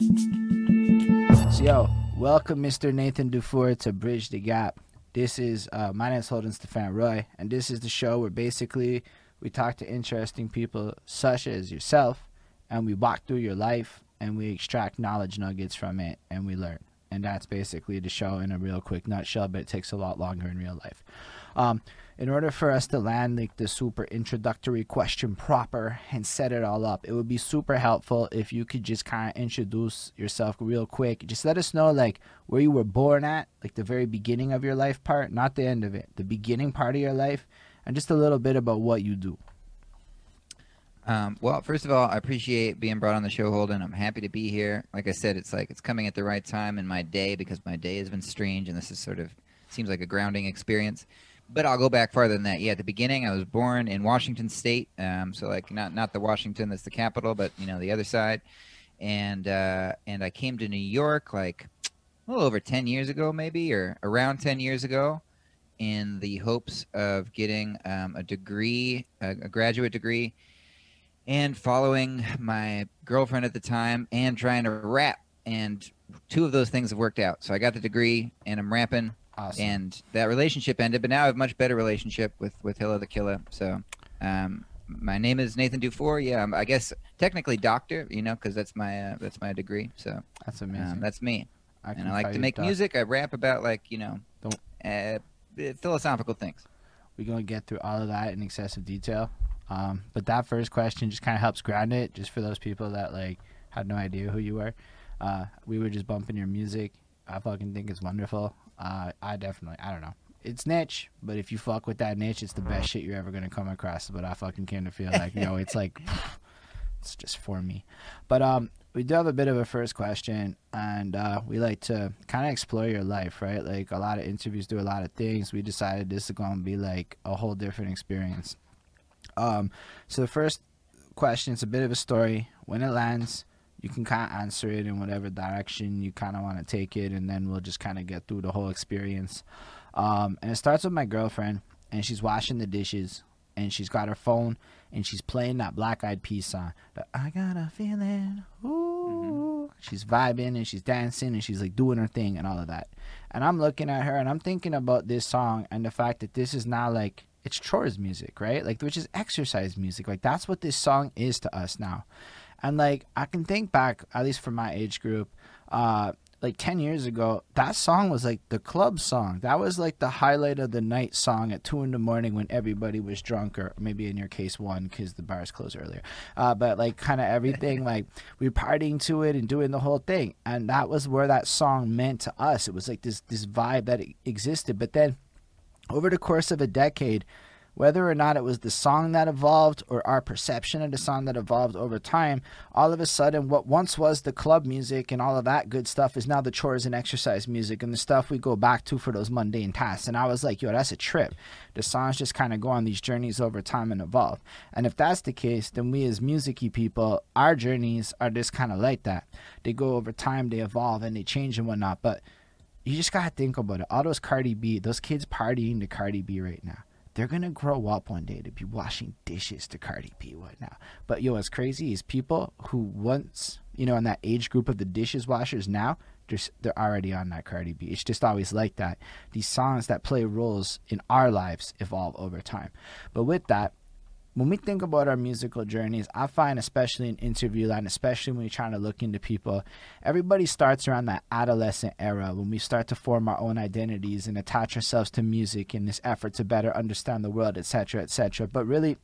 So, yo, welcome Mr. Nathan Dufour to Bridge the Gap. This is uh, my name is Holden Stefan Roy, and this is the show where basically we talk to interesting people such as yourself, and we walk through your life and we extract knowledge nuggets from it and we learn. And that's basically the show in a real quick nutshell, but it takes a lot longer in real life. Um, in order for us to land like the super introductory question proper and set it all up, it would be super helpful if you could just kind of introduce yourself real quick. Just let us know like where you were born at, like the very beginning of your life part, not the end of it, the beginning part of your life, and just a little bit about what you do. Um, well, first of all, I appreciate being brought on the show, Holden. I'm happy to be here. Like I said, it's like it's coming at the right time in my day because my day has been strange, and this is sort of seems like a grounding experience. But I'll go back farther than that. Yeah, at the beginning, I was born in Washington State, um, so like not not the Washington that's the capital, but you know the other side. And uh, and I came to New York like a little over ten years ago, maybe or around ten years ago, in the hopes of getting um, a degree, a, a graduate degree and following my girlfriend at the time and trying to rap. And two of those things have worked out. So I got the degree and I'm rapping. Awesome. And that relationship ended, but now I have a much better relationship with with Hilla the Killer. So, um, my name is Nathan Dufour. Yeah, I'm, I guess technically doctor, you know, because that's my uh, that's my degree. So That's amazing. um, that's me. I and I like to make Doc. music. I rap about like you know, Don't- uh, philosophical things. We're gonna get through all of that in excessive detail. Um, but that first question just kind of helps ground it, just for those people that like had no idea who you were. Uh, we were just bumping your music. I fucking think it's wonderful. Uh, I definitely, I don't know, it's niche, but if you fuck with that niche, it's the best shit you're ever gonna come across. But I fucking kind of feel like, yo, it's like, it's just for me. But um, we do have a bit of a first question, and uh, we like to kind of explore your life, right? Like a lot of interviews do a lot of things. We decided this is going to be like a whole different experience. Um, so the first question is a bit of a story. When it lands, you can kind of answer it in whatever direction you kind of want to take it, and then we'll just kind of get through the whole experience. Um, and it starts with my girlfriend, and she's washing the dishes, and she's got her phone, and she's playing that Black Eyed Peas song. The I got a feeling, ooh. She's vibing and she's dancing and she's like doing her thing and all of that. And I'm looking at her and I'm thinking about this song and the fact that this is now like it's chores music, right? Like which is exercise music. Like that's what this song is to us now. And like I can think back, at least for my age group, uh, like ten years ago, that song was like the club song. That was like the highlight of the night song at two in the morning when everybody was drunk, or maybe in your case one because the bars closed earlier. Uh, but like kind of everything, like we were partying to it and doing the whole thing, and that was where that song meant to us. It was like this this vibe that existed. But then over the course of a decade, whether or not it was the song that evolved or our perception of the song that evolved over time, all of a sudden, what once was the club music and all of that good stuff is now the chores and exercise music and the stuff we go back to for those mundane tasks. And I was like, yo, that's a trip. The songs just kind of go on these journeys over time and evolve. And if that's the case, then we as musicy people, our journeys are just kind of like that. They go over time, they evolve, and they change and whatnot. But you just gotta think about it. All those Cardi B, those kids partying to Cardi B right now. They're gonna grow up one day to be washing dishes to Cardi B right now. But yo, what's crazy is people who once, you know, in that age group of the dishes washers now, just they're already on that Cardi B. It's just always like that. These songs that play roles in our lives evolve over time. But with that, when we think about our musical journeys, I find, especially in interview line, especially when you're trying to look into people, everybody starts around that adolescent era when we start to form our own identities and attach ourselves to music in this effort to better understand the world, etc., etc. But really,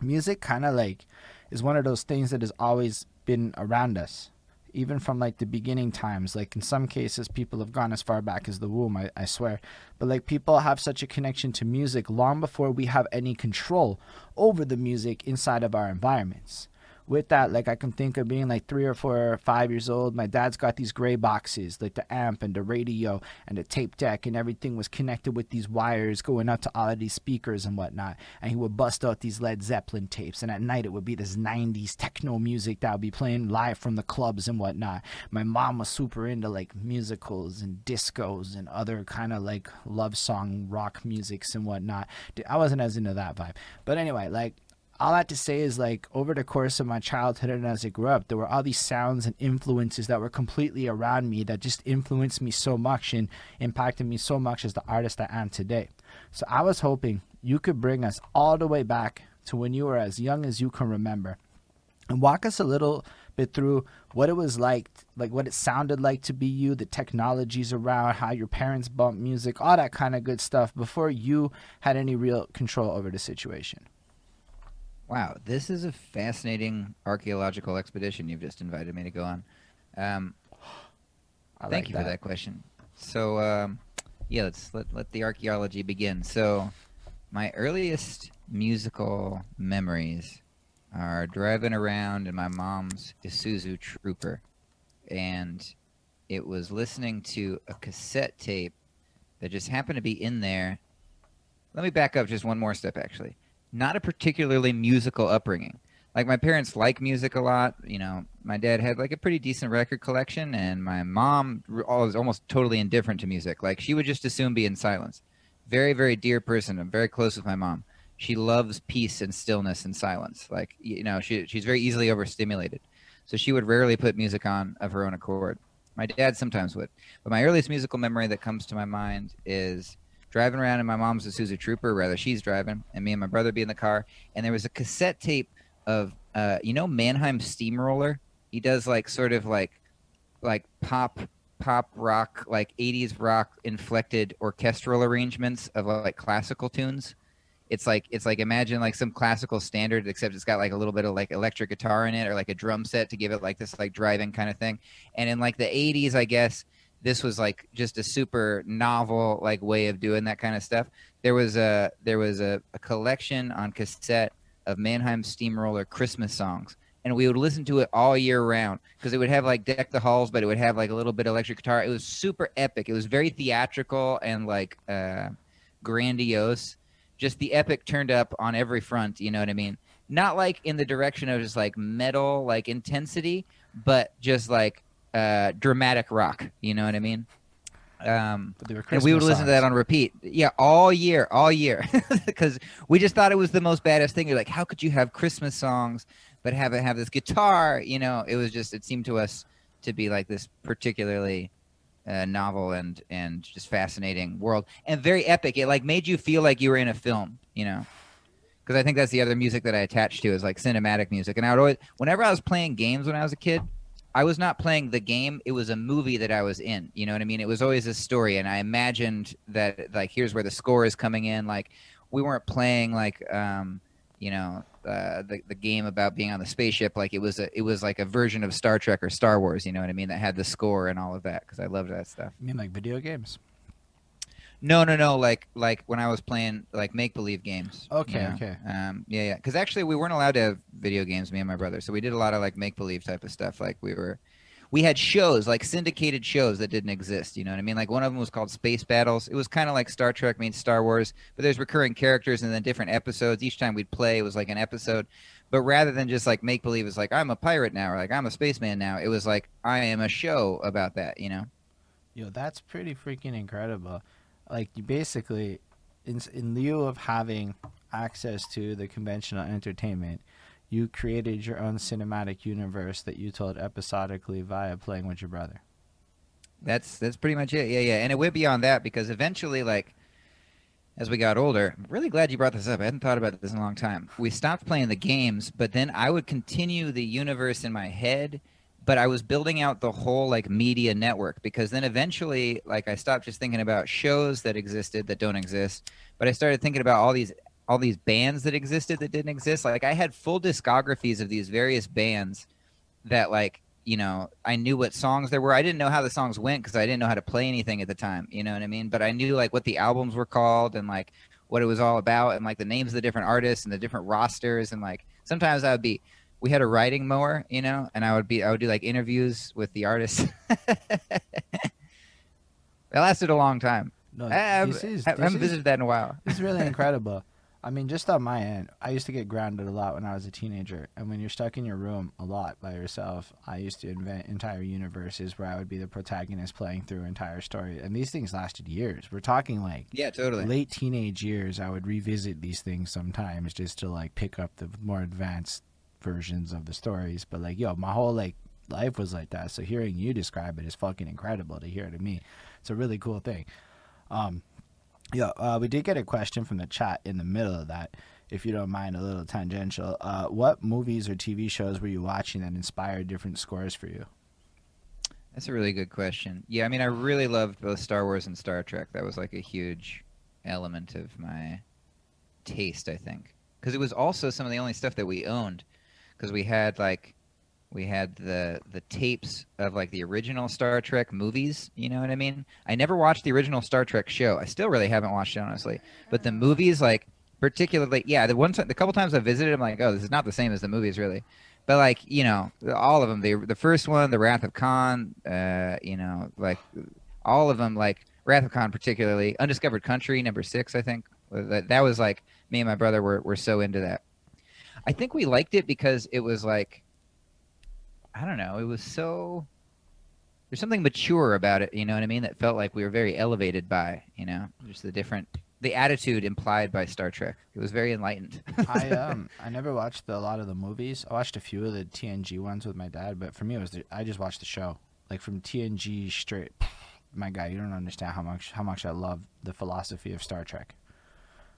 music kind of like is one of those things that has always been around us even from like the beginning times like in some cases people have gone as far back as the womb I, I swear. But like people have such a connection to music long before we have any control over the music inside of our environments with that like i can think of being like three or four or five years old my dad's got these gray boxes like the amp and the radio and the tape deck and everything was connected with these wires going out to all of these speakers and whatnot. And he would bust out these led zeppelin tapes. And at night it would be this 90s techno music that would be playing live from the clubs and whatnot. My mom was super into like musicals and discos and other kind of like love song rock musics and whatnot. I wasn't as into that vibe. But anyway like all I that to say is like over the course of my childhood and as I grew up, there were all these sounds and influences that were completely around me that just influenced me so much and impacted me so much as the artist I am today. So I was hoping you could bring us all the way back to when you were as young as you can remember and walk us a little bit through what it was like, like what it sounded like to be you, the technologies around, how your parents bumped music, all that kind of good stuff before you had any real control over the situation. Wow, this is a fascinating archaeological expedition you've just invited me to go on. Um, I thank like you that. for that question. So, um, yeah, let's let, let the archaeology begin. So, my earliest musical memories are driving around in my mom's Isuzu Trooper, and it was listening to a cassette tape that just happened to be in there. Let me back up just one more step, actually. Not a particularly musical upbringing. Like my parents like music a lot. You know, my dad had like a pretty decent record collection, and my mom was almost totally indifferent to music. Like she would just assume be in silence. Very, very dear person. I'm very close with my mom. She loves peace and stillness and silence. Like you know, she she's very easily overstimulated, so she would rarely put music on of her own accord. My dad sometimes would, but my earliest musical memory that comes to my mind is driving around in my mom's Isuzu Trooper. Rather, she's driving, and me and my brother be in the car. And there was a cassette tape of, uh, you know, Mannheim Steamroller. He does like sort of like, like pop, pop rock, like '80s rock inflected orchestral arrangements of like classical tunes. It's like it's like imagine like some classical standard, except it's got like a little bit of like electric guitar in it or like a drum set to give it like this like driving kind of thing. And in like the '80s, I guess this was like just a super novel like way of doing that kind of stuff. There was a there was a, a collection on cassette of Mannheim Steamroller Christmas songs, and we would listen to it all year round because it would have like deck the halls, but it would have like a little bit of electric guitar. It was super epic. It was very theatrical and like uh, grandiose. Just the epic turned up on every front. You know what I mean? Not like in the direction of just like metal like intensity, but just like uh, dramatic rock. You know what I mean? Um, But they were and we would listen to that on repeat. Yeah, all year, all year, because we just thought it was the most badass thing. You're like, how could you have Christmas songs but have it have this guitar? You know, it was just it seemed to us to be like this particularly uh, novel and and just fascinating world and very epic. It like made you feel like you were in a film. You know. Because I think that's the other music that I attached to is like cinematic music, and I would always, whenever I was playing games when I was a kid, I was not playing the game. It was a movie that I was in. You know what I mean? It was always a story, and I imagined that like here's where the score is coming in. Like we weren't playing like um, you know uh, the the game about being on the spaceship. Like it was a it was like a version of Star Trek or Star Wars. You know what I mean? That had the score and all of that because I loved that stuff. I mean, like video games. No, no, no. Like like when I was playing like make believe games. you Okay, know? okay. Um, yeah, yeah. Because actually, we weren't allowed to have video games, me and my brother. So we did a lot of like make believe type of stuff. Like we were, we had shows like syndicated shows that didn't exist. You know what I mean? Like one of them was called Space Battles. It was kind of like Star Trek meets Star Wars, but there's recurring characters and then different episodes. Each time we'd play, it was like an episode. But rather than just like make believe, it's like I'm a pirate now or like I'm a spaceman now. It was like I am a show about that. You know? Yo, that's pretty freaking incredible. Like you basically, in in lieu of having access to the conventional entertainment, you created your own cinematic universe that you told episodically via playing with your brother. That's that's pretty much it. Yeah, yeah. And it went beyond that because eventually, like, as we got older, I'm really glad you brought this up. I hadn't thought about this in a long time. We stopped playing the games, but then I would continue the universe in my head, but I was building out the whole like media network because then eventually, like, I stopped just thinking about shows that existed that don't exist, but I started thinking about all these all these bands that existed that didn't exist. Like, I had full discographies of these various bands that like you know i knew what songs there were i didn't know how the songs went because i didn't know how to play anything at the time you know what i mean but i knew like what the albums were called and like what it was all about and like the names of the different artists and the different rosters and like sometimes i would be we had a writing mower you know and i would be i would do like interviews with the artists it lasted a long time No, I, this is I this haven't is, visited that in a while It's really incredible. I mean, just on my end, I used to get grounded a lot when I was a teenager. And when you're stuck in your room a lot by yourself, I used to invent entire universes where I would be the protagonist playing through entire story. And these things lasted years. We're talking like Yeah, totally. late teenage years. I would revisit these things sometimes just to like pick up the more advanced versions of the stories. But like, yo, my whole like life was like that. So hearing you describe it is fucking incredible to hear to me. It's a really cool thing. Um, yeah, uh, we did get a question from the chat in the middle of that. If you don't mind, a little tangential. Uh, what movies or TV shows were you watching that inspired different scores for you? That's a really good question. Yeah, I mean, I really loved both Star Wars and Star Trek. That was like a huge element of my taste, I think, because it was also some of the only stuff that we owned. Because we had like, we had the the tapes of like the original Star Trek movies. You know what I mean? I never watched the original Star Trek show. I still really haven't watched it honestly. But the movies, like particularly, yeah, the one time, the couple times I visited, I'm like, oh, this is not the same as the movies, really. But like you know, all of them. The the first one, the Wrath of Khan. Uh, you know, like all of them. Like Wrath of Khan, particularly Undiscovered Country, number six, I think. That that was like me and my brother were were so into that. I think we liked it because it was like, I don't know, it was so. There's something mature about it, you know what I mean? That felt like we were very elevated by, you know, just the different, the attitude implied by Star Trek. It was very enlightened. I um I never watched the, a lot of the movies. I watched a few of the TNG ones with my dad, but for me it was the, I just watched the show. Like from TNG straight. My guy, you don't understand how much how much I love the philosophy of Star Trek.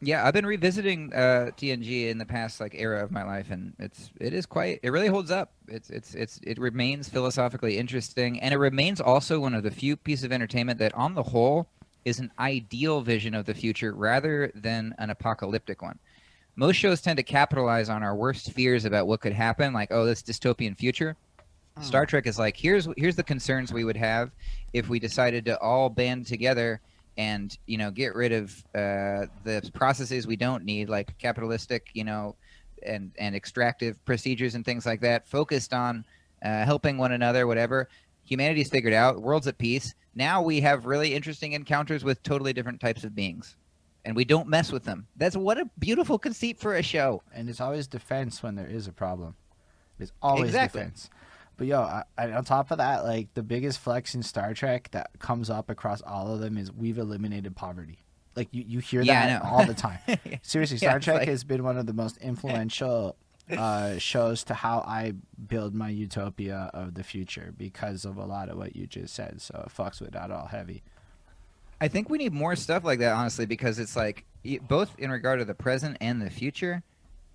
Yeah, I've been revisiting uh, TNG in the past like era of my life, and it's it is quite it really holds up. It's it's it's it remains philosophically interesting, and it remains also one of the few pieces of entertainment that, on the whole, is an ideal vision of the future rather than an apocalyptic one. Most shows tend to capitalize on our worst fears about what could happen, like oh, this dystopian future. Star Trek is like here's here's the concerns we would have if we decided to all band together and you know get rid of uh, the processes we don't need like capitalistic you know and and extractive procedures and things like that focused on uh, helping one another whatever humanity's figured out world's at peace now we have really interesting encounters with totally different types of beings and we don't mess with them that's what a beautiful conceit for a show And it's always defense when there is a problem. It's always Exactly. defense. But yo, I, I, on top of that, like the biggest flex in Star Trek that comes up across all of them is we've eliminated poverty. Like you, you hear Yeah, that all the time. Seriously, Star it's Trek like- has been one of the most influential uh, shows to how I build my utopia of the future because of a lot of what you just said. So it fucks with that all heavy. I think we need more stuff like that, honestly, because it's like both in regard to the present and the future.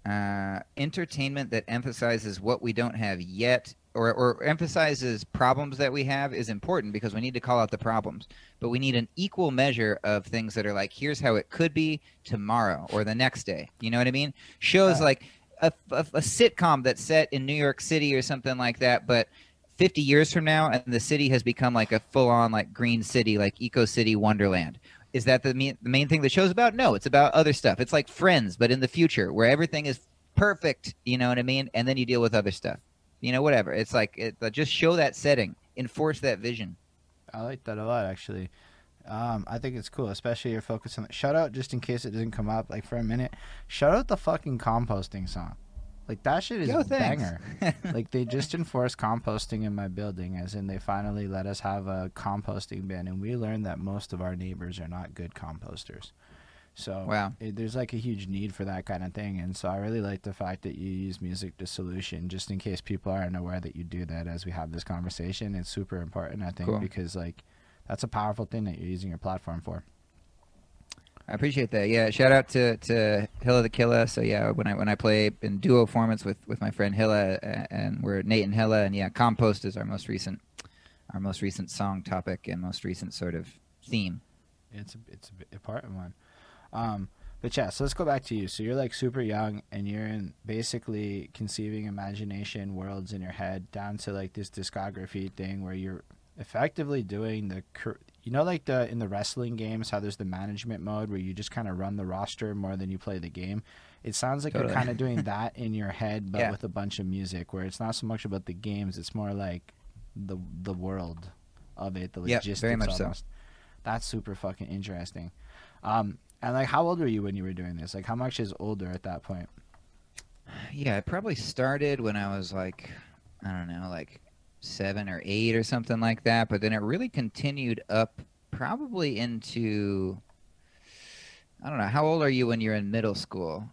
Uh, entertainment that emphasizes what we don't have yet, or, or emphasizes problems that we have, is important because we need to call out the problems. But we need an equal measure of things that are like, here's how it could be tomorrow or the next day. You know what I mean? Shows Yeah. like a, a, a sitcom that's set in New York City or something like that, but 50 years from now and the city has become like a full-on like green city like eco city wonderland is that the main, the main thing the show's about no it's about other stuff it's like friends but in the future where everything is perfect you know what i mean and then you deal with other stuff you know whatever it's like it, just show that setting enforce that vision I like that a lot, actually. Um, I think it's cool, especially your focus on. Shout out, just in case it doesn't come up, like for a minute. Shout out the fucking composting song. Like that shit is Yo, a banger. like they just enforced composting in my building, as in they finally let us have a composting bin, and we learned that most of our neighbors are not good composters. So Wow. it, there's like a huge need for that kind of thing, and so I really like the fact that you use music to solution, just in case people aren't aware that you do that. As we have this conversation, it's super important, I think, Cool. because like that's a powerful thing that you're using your platform for. I appreciate that. Yeah, shout out to to Hilla the Killa. So yeah, when I when I play in duo formats with with my friend Hilla, uh, and we're Nate and Hilla, and yeah, compost is our most recent our most recent song topic and most recent sort of theme. It's a, it's a, part of one. Um, but yeah, so let's go back to you. So you're like super young, and you're in basically conceiving imagination worlds in your head down to like this discography thing where you're effectively doing the you know like the in the wrestling games how there's the management mode where you just kind of run the roster more than you play the game it sounds like Totally. you're kind of doing that in your head but Yeah. with a bunch of music where it's not so much about the games it's more like the the world of it the Yeah, logistics very much so. that's super fucking interesting um And like, how old were you when you were doing this? Like, how much is older at that point? Yeah, I probably started when I was like, I don't know, like seven or eight or something like that. But then it really continued up probably into, I don't know, how old are you when you're in middle school?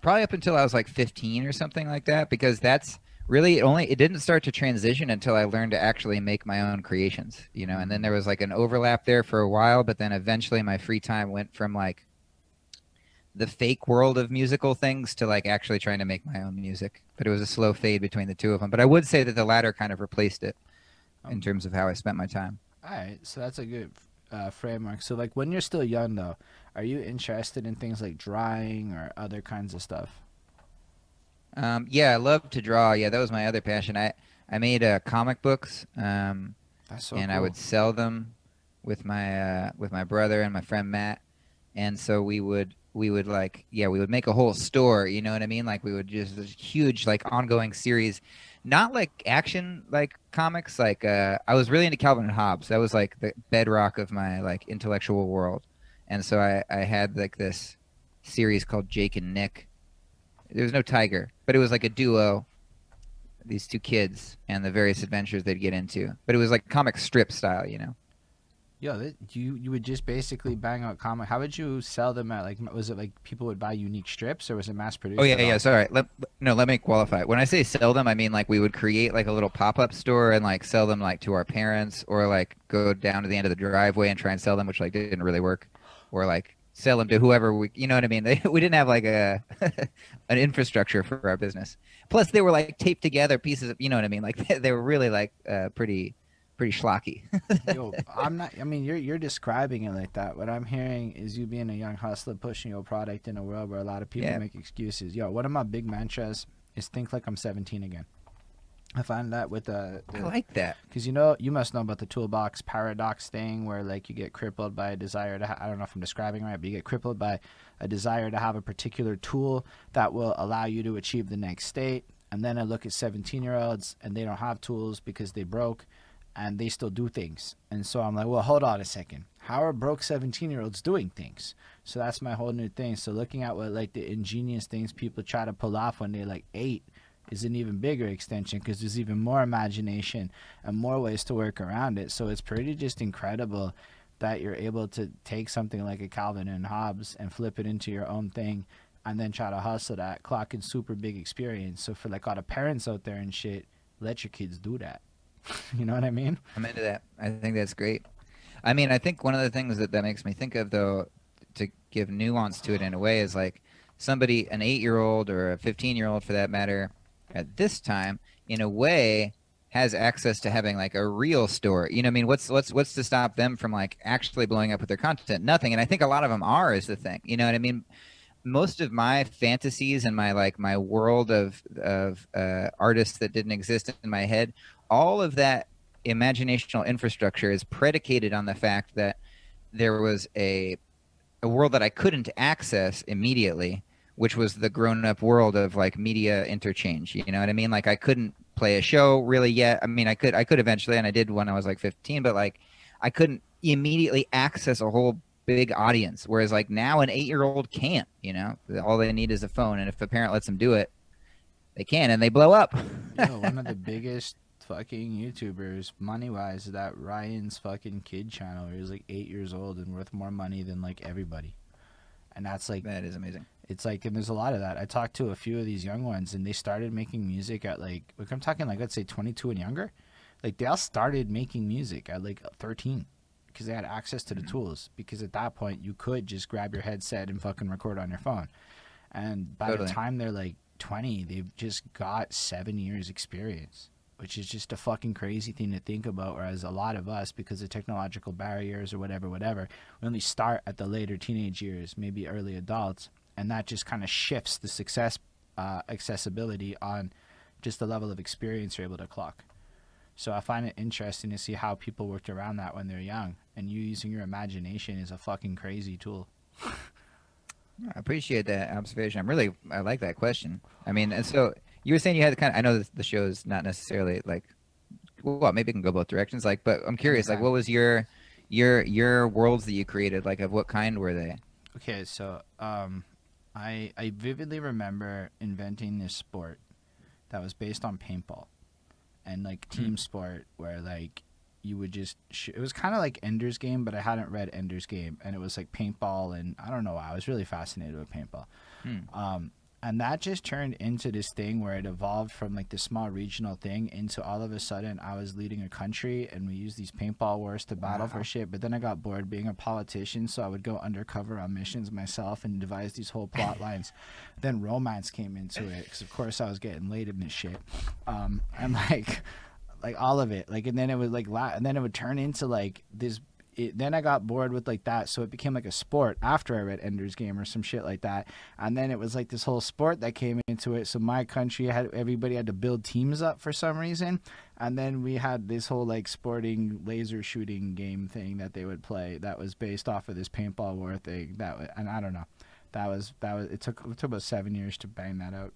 Probably up until I was like 15 or something like that, because that's really it only it didn't start to transition until I learned to actually make my own creations, you know. And then there was like an overlap there for a while, but then eventually my free time went from like the fake world of musical things to like actually trying to make my own music. But it was a slow fade between the two of them. But I would say that the latter kind of replaced it in terms of how I spent my time. All right, so that's a good uh, framework. So like, when you're still young though, are you interested in things like drawing or other kinds of stuff? Um, yeah, I love to draw. Yeah, that was my other passion. I I made uh, comic books, um, That's so and cool. I would sell them with my uh, with my brother and my friend Matt. And so we would we would like yeah we would make a whole store. You know what I mean? Like we would just this huge like ongoing series, not like action like comics. Like uh, I was really into Calvin and Hobbes. That was like the bedrock of my like intellectual world. And so I I had like this series called Jake and Nick. There was no tiger, but it was like a duo these two kids and the various adventures they'd get into. But it was like comic strip style, you know. Yo, that, you you would just basically bang out comic. How would you sell them at like? Was it like people would buy unique strips, or was it mass produced? Oh yeah, yeah. Sorry. Let no. Let me qualify. When I say sell them, I mean like we would create like a little pop up store and like sell them like to our parents, or like go down to the end of the driveway and try and sell them, which like didn't really work, or like sell them to whoever we. You know what I mean? They, we didn't have like a an infrastructure for our business. Plus, they were like taped together pieces of. You know what I mean? Like they, they were really like uh, pretty pretty schlocky. Yo, I'm not. I mean, you're you're describing it like that. What I'm hearing is you being a young hustler pushing your product in a world where a lot of people Yeah. make excuses. Yo, one of my big mantras is think like I'm 17 again. I find that with uh, the, I like that. because you know you must know about the toolbox paradox thing where like you get crippled by a desire to ha- I don't know if I'm describing right but you get crippled by a desire to have a particular tool that will allow you to achieve the next state and then I look at 17 year olds and they don't have tools because they broke and they still do things and so I'm like well hold on a second how are broke 17 year olds doing things so that's my whole new thing so looking at what like the ingenious things people try to pull off when they're like eight is an even bigger extension because there's even more imagination and more ways to work around it. So it's pretty just incredible that you're able to take something like a Calvin and Hobbes and flip it into your own thing and then try to hustle that, clock in super big experience. So for like all the parents out there and shit, let your kids do that. you know what I mean? I'm into that. I think that's great. I mean, I think one of the things that that makes me think of, though, to give nuance to it in a way, is like somebody, an eight year old or a 15 year old for that matter, at this time, in a way, has access to having like a real store. You know, I mean, what's what's what's to stop them from like actually blowing up with their content? Nothing. And I think a lot of them are is the thing. You know what I mean? Most of my fantasies and my like my world of of uh, artists that didn't exist in my head, all of that imaginational infrastructure is predicated on the fact that there was a a world that I couldn't access immediately, which was the grown up world of like media interchange. You know what I mean? Like I couldn't play a show really yet. I mean, I could I could eventually, and I did when I was like 15, but like I couldn't immediately access a whole big audience. Whereas like now, an eight year old can't. You know, all they need is a phone, and if a parent lets them do it, they can, and they blow up. Yo, one of the biggest fucking YouTubers, money wise, that Ryan's fucking kid channel where he's like eight years old and worth more money than like everybody. And that's like that is amazing. It's like, and there's a lot of that. I talked to a few of these young ones, and they started making music at like, like I'm talking like let's say 22 and younger. Like they all started making music at like 13 because they had access to the mm-hmm. tools. Because at that point, you could just grab your headset and fucking record on your phone. And by Totally. the time they're like 20, they've just got seven years experience, which is just a fucking crazy thing to think about. Whereas a lot of us, because of technological barriers or whatever, whatever, we only start at the later teenage years, maybe early adults, and that just kind of shifts the success uh, accessibility on just the level of experience you're able to clock. So I find it interesting to see how people worked around that when they're young, and you using your imagination is a fucking crazy tool. I appreciate that observation. I'm really I like that question. I mean, and so you were saying you had the kind of. I know the show is not necessarily like, well, maybe it can go both directions. Like, but I'm curious. Like, what was your your your worlds that you created? Like, of what kind were they? Okay, so um, I I vividly remember inventing this sport that was based on paintball and like Hmm. team sport where like you would just sh- it was kind of like Ender's Game, but I hadn't read Ender's Game, and it was like paintball, and I don't know why I was really fascinated with paintball. Hmm. Um, and that just turned into this thing where it evolved from like this small regional thing into all of a sudden I was leading a country and we used these paintball wars to battle Wow. for shit. But then I got bored being a politician, so I would go undercover on missions myself and devise these whole plot lines. then romance came into it because of course I was getting laid in this shit, um, and like like all of it like and then it would like la- and then it would turn into like this it, then I got bored with like that, so it became like a sport after I read Ender's Game or some shit like that. And then it was like this whole sport that came into it. So my country had everybody had to build teams up for some reason, and then we had this whole like sporting laser shooting game thing that they would play that was based off of this paintball war thing. That wa- and I don't know, that was that was it took it took about seven years to bang that out.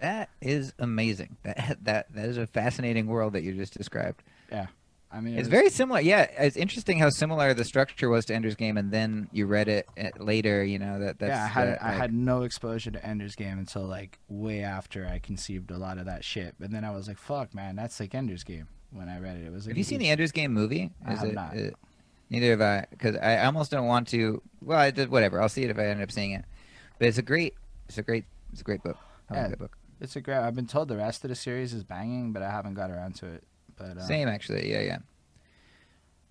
That is amazing. That that that is a fascinating world that you just described. I mean, it It's was- very similar. Yeah, it's interesting how similar the structure was to Ender's Game, and then you read it uh, later. You know that that's yeah, I had that, I like- had no exposure to Ender's Game until like way after I conceived a lot of that shit. But then I was like, "Fuck, man, that's like Ender's Game." When I read it, it was like, Have you seen the Ender's Game movie? I Is have it- not. uh, neither have I, because I almost don't want to. Well, I did whatever. I'll see it if I end up seeing it. But it's a great, it's a great, it's a great book. I like Yeah. that book. It's a great. I've been told the rest of the series is banging, but I haven't got around to it. But uh, Same actually, yeah, yeah.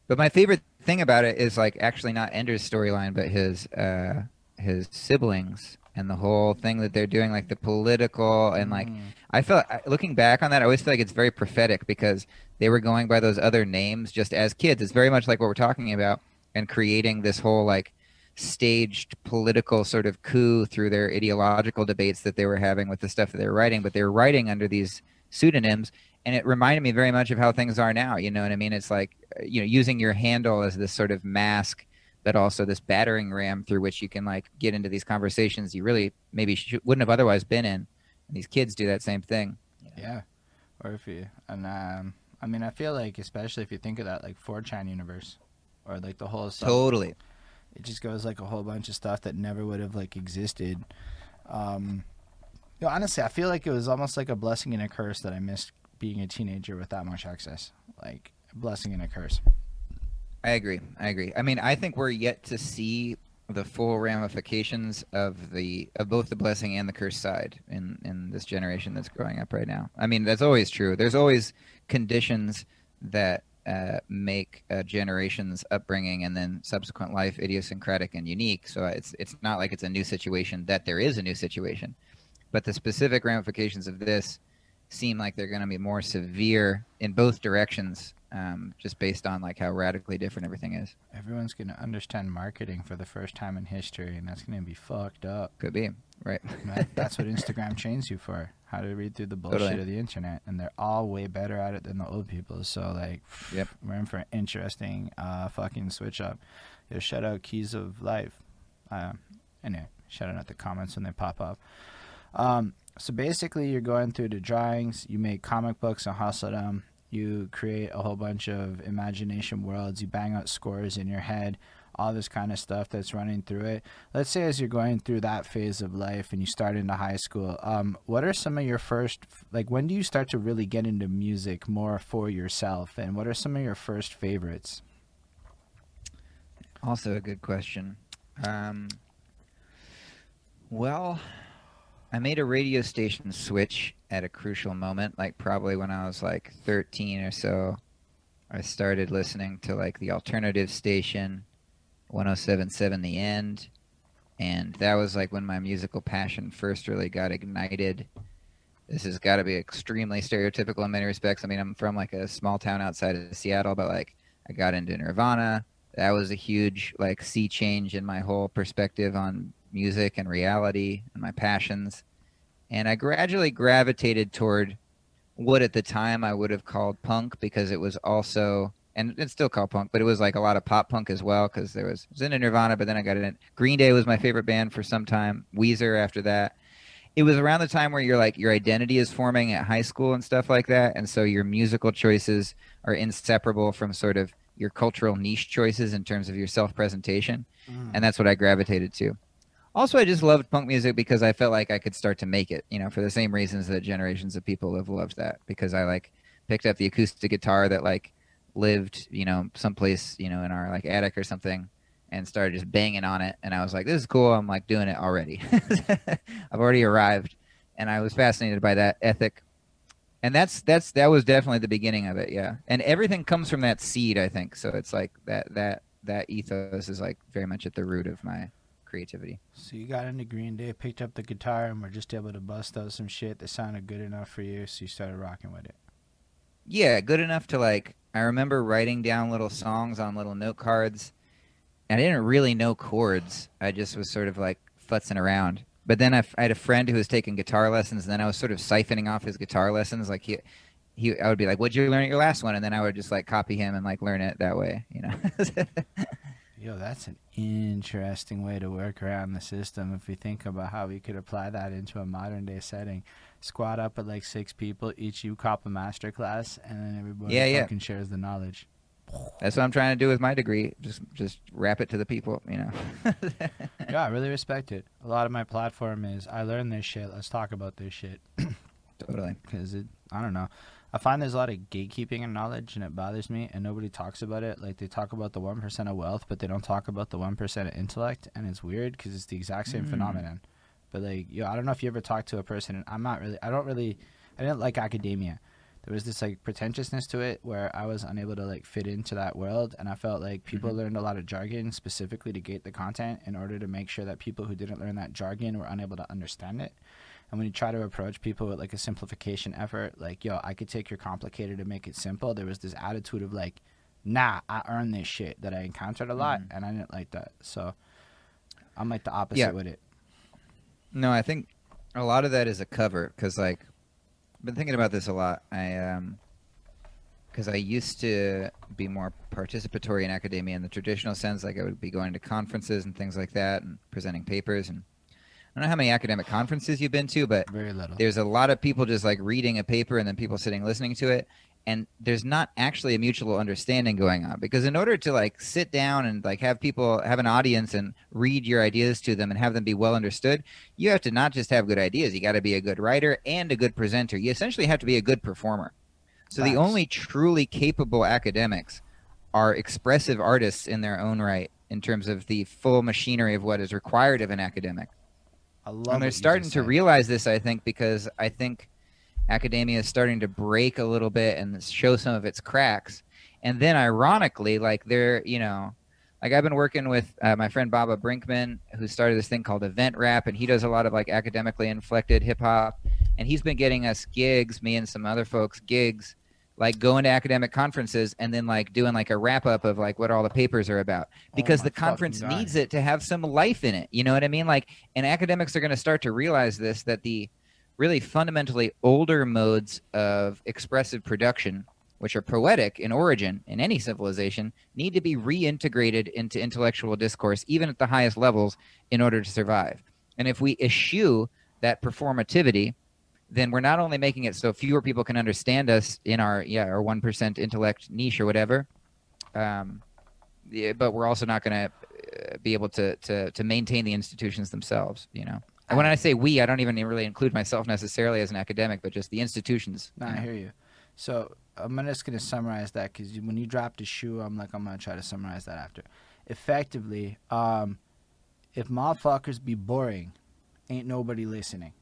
But my favorite thing about it is like actually not Ender's storyline, but his uh his siblings and the whole thing that they're doing, like the political and like mm, I felt looking back on that, I always feel like it's very prophetic because they were going by those other names just as kids. It's very much like what we're talking about and creating this whole like staged political sort of coup through their ideological debates that they were having with the stuff that they were writing, but they were writing under these pseudonyms. And it reminded me very much of how things are now. You know what I mean? It's like, uh, you know, using your handle as this sort of mask, but also this battering ram through which you can like get into these conversations you really maybe sh- wouldn't have otherwise been in. And these kids do that same thing. yeah, or if you and um, I mean, I feel like especially if you think of that like 4chan universe, or like the whole stuff, Totally. it just goes like a whole bunch of stuff that never would have like existed. Um, you know, honestly, I feel like it was almost like a blessing and a curse that I missed being a teenager with that much access. Like a blessing and a curse. I agree. I agree. I mean, I think we're yet to see the full ramifications of the of both the blessing and the curse side in in this generation that's growing up right now. I mean, that's always true. There's always conditions that uh, make a generation's upbringing and then subsequent life idiosyncratic and unique. So it's it's not like it's a new situation that there is a new situation, but the specific ramifications of this seem like they're going to be more severe in both directions um, just based on like how radically different everything is. Everyone's gonna understand marketing for the first time in history, and that's gonna be fucked up. Could be right. That- that's what Instagram trains you for. How to read through the bullshit Totally. of the internet, and they're all way better at it than the old people. So like, Yep. we're in for an interesting uh, fucking switch up. Yo, shout out Keys of Life. Um, anyway, shout out the comments when they pop up. Um, so basically, you're going through the drawings. You make comic books and hustle them. You create a whole bunch of imagination worlds. You bang out scores in your head. All this kind of stuff that's running through it. Let's say as you're going through that phase of life and you start into high school, um, what are some of your first like? When do you start to really get into music more for yourself? And what are some of your first favorites? Also a good question. Um, well, I made a radio station switch at a crucial moment, like probably when I was like 13 or so. I started listening to like the alternative station, 1077 The End, and that was like when my musical passion first really got ignited. This has got to be extremely stereotypical in many respects. I mean, I'm from like a small town outside of Seattle, but like I got into Nirvana, that was a huge like sea change in my whole perspective on music and reality and my passions. And i gradually gravitated toward what at the time i would have called punk because it was also and it's still called punk but it was like a lot of pop punk as well because there was, was into nirvana but then i got in green day was my favorite band for some time. Weezer after that. It was around the time where you're like your identity is forming at high school and stuff like that and so your musical choices are inseparable from sort of your cultural niche choices in terms of your self presentation, Mm. and that's what I gravitated to. Also, I just loved punk music because I felt like I could start to make it, you know, for the same reasons that generations of people have loved that. Because I like picked up the acoustic guitar that like lived, you know, someplace, you know, in our like attic or something, and started just banging on it. And I was like, this is cool. I'm like doing it already. I've already arrived, and I was fascinated by that ethic. And that's that's that was definitely the beginning of it, yeah. And everything comes from that seed, I think. So it's like that that that ethos is like very much at the root of my creativity. So you got into Green Day, picked up the guitar, and were just able to bust out some shit that sounded good enough for you, so you started rocking with it. Yeah, good enough to like. I remember writing down little songs on little note cards. And I didn't really know chords. I just was sort of like futzing around. But then I, f- I had a friend who was taking guitar lessons, and then I was sort of siphoning off his guitar lessons. Like he, he, I would be like, "What'd you learn at your last one?" And then I would just like copy him and like learn it that way, you know. Yo, that's an interesting way to work around the system if we think about how we could apply that into a modern day setting. Squad up with like six people, each you cop a master class, and then everybody Yeah, yeah. fucking shares the knowledge. That's what I'm trying to do with my degree. Just, just rap it to the people, you know. yeah, I really respect it. A lot of my platform is I learned this shit. Let's talk about this shit. totally. because it I don't know. I find there's a lot of gatekeeping in knowledge, and it bothers me. And nobody talks about it. Like they talk about the one percent of wealth, but they don't talk about the one percent of intellect, and it's weird because it's the exact same Mm. phenomenon. But like, yo, I don't know if you ever talked to a person. And I'm not really. I don't really. I didn't like academia. There was this like pretentiousness to it where I was unable to like fit into that world, and I felt like people Mhm. learned a lot of jargon specifically to gate the content in order to make sure that people who didn't learn that jargon were unable to understand it. And when you try to approach people with like a simplification effort, like, yo, I could take your complicated and make it simple, there was this attitude of like, nah, I earned this shit that I encountered a lot, Mhm. and I didn't like that. So I'm like the opposite Yeah. with it. No, I think a lot of that is a cover because, like, I've been thinking about this a lot. I um, because I used to be more participatory in academia in the traditional sense, like I would be going to conferences and things like that and presenting papers. And I don't know how many academic conferences you've been to, but Very little. there's a lot of people just like reading a paper and then people sitting listening to it and there's not actually a mutual understanding going on because in order to like sit down and like have people have an audience and read your ideas to them and have them be well understood you have to not just have good ideas. You got to be a good writer and a good presenter. You essentially have to be a good performer. So the only truly capable academics are expressive artists in their own right in terms of the full machinery of what is required of an academic I love and they're starting to realize this, I think, because I think academia is starting to break a little bit and show some of its cracks. And then, ironically, like they're, you know, like I've been working with uh, my friend Baba Brinkman, who started this thing called Event Rap, and he does a lot of like academically inflected hip hop. And he's been getting us gigs, me and some other folks, gigs, like going to academic conferences and then like doing like a wrap up of like what all the papers are about because Oh the conference needs it to have some life in it. You know what I mean? Like, and academics are going to start to realize this that the really fundamentally older modes of expressive production, which are poetic in origin in any civilization, need to be reintegrated into intellectual discourse, even at the highest levels, in order to survive. And if we eschew that performativity, then we're not only making it so fewer people can understand us in our yeah our one percent intellect niche or whatever, um, yeah, but we're also not going to uh, be able to, to to maintain the institutions themselves. You know, and when I say we, I don't even really include myself necessarily as an academic, but just the institutions. No, I know. hear you. So I'm just gonna summarize that because when you dropped the shoe, I'm like I'm gonna try to summarize that after. Effectively, um, if motherfuckers be boring, ain't nobody listening.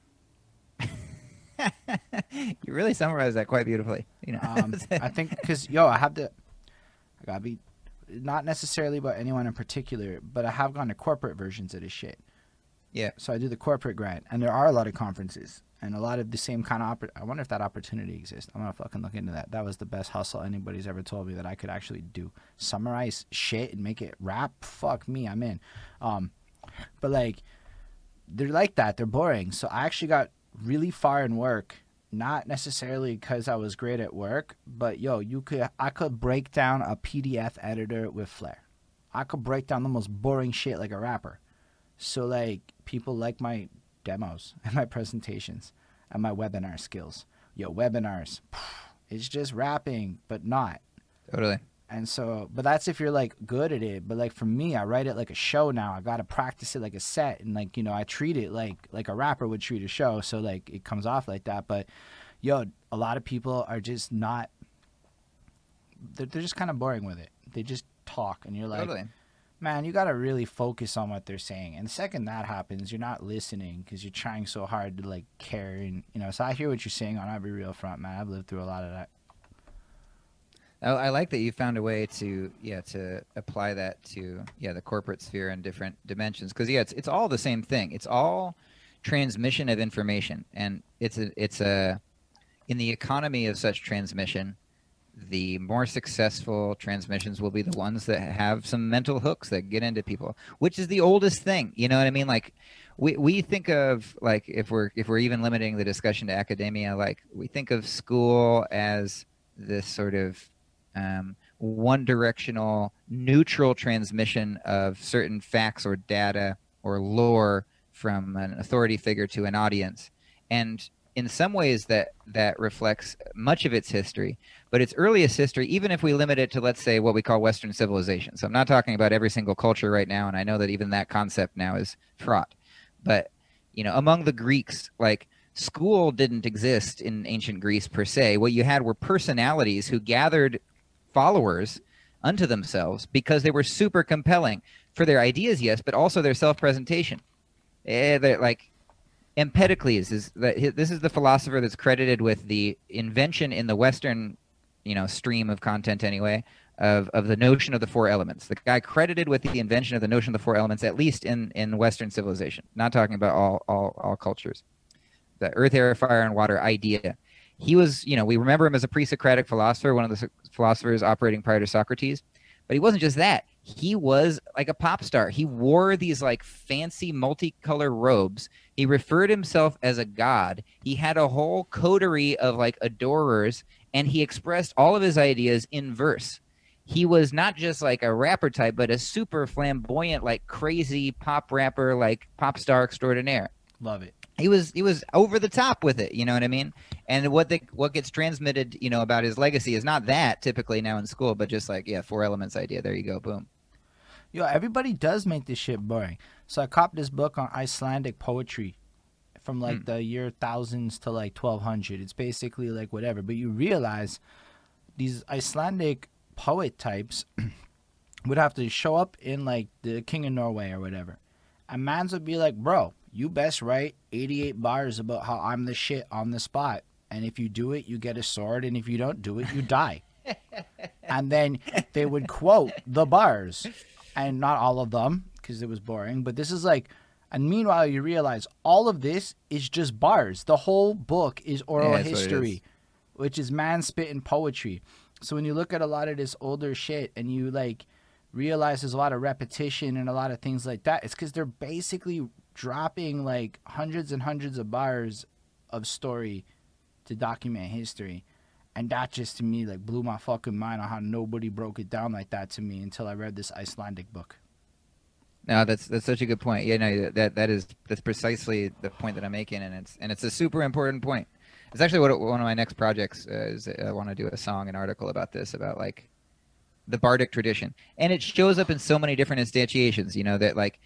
you really summarized that quite beautifully. You know, Um, I think because yo, I have to, I gotta be, not necessarily about anyone in particular, but I have gone to corporate versions of this shit. Yeah. So I do the corporate grant, and there are a lot of conferences and a lot of the same kind of. Oppor- I wonder if that opportunity exists. I'm gonna fucking look into that. That was the best hustle anybody's ever told me that I could actually do. Summarize shit and make it rap. Fuck me, I'm in. Um, but like, they're like that. They're boring. So I actually got really far in work not necessarily because I was great at work, but yo, you could I could break down a PDF editor with flair. I could break down the most boring shit like a rapper. So like people like my demos and my presentations and my webinar skills. Yo, webinars. It's just rapping, but not. totally. And so, but that's if you're like good at it. But like for me, I write it like a show now. I gotta practice it like a set, and like you know, I treat it like like a rapper would treat a show. So like it comes off like that. But yo, a lot of people are just not. They're, they're just kind of boring with it. They just talk, and you're like, totally. man, you got to really focus on what they're saying. And the second that happens, you're not listening because you're trying so hard to like care. And you know, so I hear what you're saying on every real front, man. I've lived through a lot of that. I, I like that you found a way to yeah to apply that to yeah the corporate sphere and different dimensions because yeah it's it's all the same thing. It's all transmission of information, and it's a it's a in the economy of such transmission. The more successful transmissions will be the ones that have some mental hooks that get into people, which is the oldest thing. You know what I mean? Like, we, we think of like if we're if we're even limiting the discussion to academia, like we think of school as this sort of um, one directional neutral transmission of certain facts or data or lore from an authority figure to an audience. And in some ways that that reflects much of its history but its earliest history even if we limit it to let's say what we call western civilization. So i'm not talking about every single culture right now and i know that even that concept now is fraught. But you know among the greeks like school didn't exist in ancient greece per se. What you had were personalities who gathered followers unto themselves because they were super compelling for their ideas, yes, but also their self-presentation. Eh, they're like Empedocles is this is the philosopher that's credited with the invention in the Western, you know, stream of content anyway of of the notion of the four elements. The guy credited with the invention of the notion of the four elements, at least in in Western civilization. Not talking about all all all cultures. The earth, air, fire, and water idea. He was, you know, we remember him as a pre-Socratic philosopher, one of the philosophers operating prior to Socrates. But he wasn't just that. He was like a pop star. He wore these like fancy multicolor robes. He referred himself as a god. He had a whole coterie of like adorers, and he expressed all of his ideas in verse. He was not just like a rapper type, but a super flamboyant, like crazy pop rapper, like pop star extraordinaire. Love it. He was he was over the top with it, you know what I mean? And what the what gets transmitted, you know, about his legacy is not that typically now in school, but just like yeah, four elements idea. There you go, boom. Yo, everybody does make this shit boring. So I copped this book on Icelandic poetry from like Hmm. the year thousands to like 1200. It's basically like whatever. But you realize these Icelandic poet types would have to show up in like the King of Norway or whatever. And mans would be like, bro, you best write 88 bars about how I'm the shit on the spot. And if you do it, you get a sword. And if you don't do it, you die. and then they would quote the bars and not all of them because it was boring. But this is like, and meanwhile, you realize all of this is just bars. The whole book is oral Yeah, that's what it history, is. which is man spitting poetry. So when you look at a lot of this older shit and you like realize there's a lot of repetition and a lot of things like that, it's because they're basically dropping like hundreds and hundreds of bars of story to document history. And that just to me like blew my fucking mind on how nobody broke it down like that to me until I read this Icelandic book. No, that's that's such a good point. Yeah, no, that that is that's precisely the point that I'm making, and it's and it's a super important point. It's actually what one of my next projects uh, is. I want to do a song, an article about this, about like the bardic tradition, and it shows up in so many different instantiations. You know that like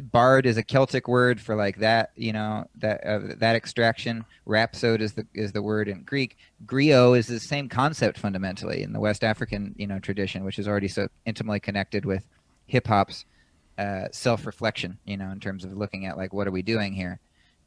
bard is a Celtic word for like that. You know that uh, that extraction. Rhapsode is the is the word in Greek. Griot is the same concept fundamentally in the West African you know tradition, which is already so intimately connected with hip hop's uh, self-reflection you know in terms of looking at like what are we doing here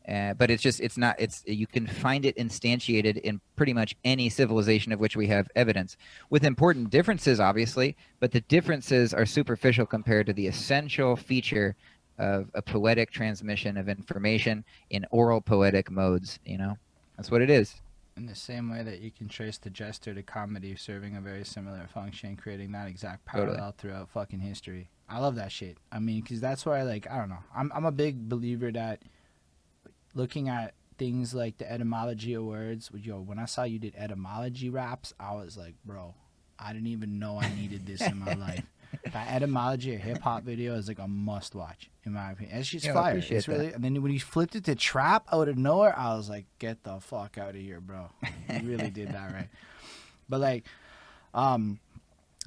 uh, but it's just it's not it's you can find it instantiated in pretty much any civilization of which we have evidence with important differences obviously but the differences are superficial compared to the essential feature of a poetic transmission of information in oral poetic modes you know that's what it is In the same way that you can trace the jester to comedy serving a very similar function, creating that exact Totally. parallel throughout fucking history. I love that shit. I mean, because that's why, like, I don't know. I'm, I'm a big believer that looking at things like the etymology of words, yo, when I saw you did etymology raps, I was like, bro, I didn't even know I needed this in my life. That etymology of hip hop video is like a must watch, in my opinion. It's just Yeah, fire. It's that. really, and then when he flipped it to trap out of nowhere, I was like, get the fuck out of here, bro. You really did that right. But like, um,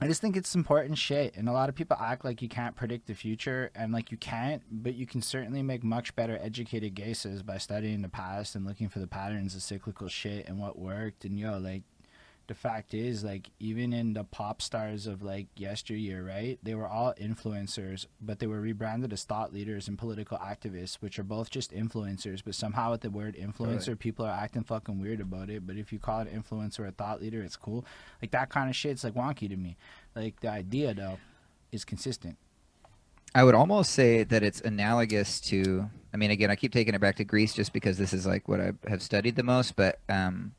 I just think it's important shit, and a lot of people act like you can't predict the future, and like you can't, but you can certainly make much better educated guesses by studying the past and looking for the patterns of cyclical shit and what worked. And yo, like the fact is like even in the pop stars of like yesteryear right they were all influencers but they were rebranded as thought leaders and political activists which are both just influencers but somehow with the word influencer Totally. people are acting fucking weird about it but if you call it influencer or a thought leader it's cool like that kind of shit's like wonky to me like the idea though is consistent I would almost say that it's analogous to. I mean, again, I keep taking it back to Greece just because this is like what I have studied the most. But um,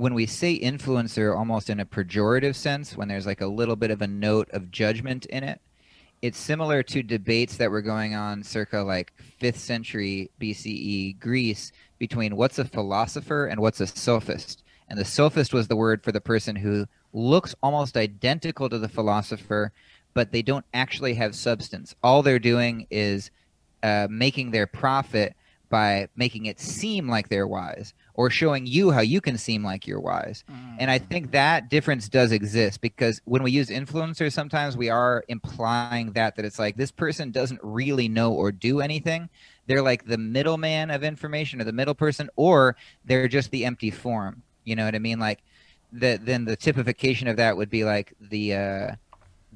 when we say influencer, almost in a pejorative sense, when there's like a little bit of a note of judgment in it, it's similar to debates that were going on circa like fifth century BCE Greece between what's a philosopher and what's a sophist. And the sophist was the word for the person who looks almost identical to the philosopher, but they don't actually have substance. All they're doing is uh, making their profit by making it seem like they're wise or showing you how you can seem like you're wise. And I think that difference does exist because when we use influencers, sometimes we are implying that that it's like this person doesn't really know or do anything. They're like the middleman of information or the middle person, or they're just the empty form. You know what I mean? Like the then the typification of that would be like the uh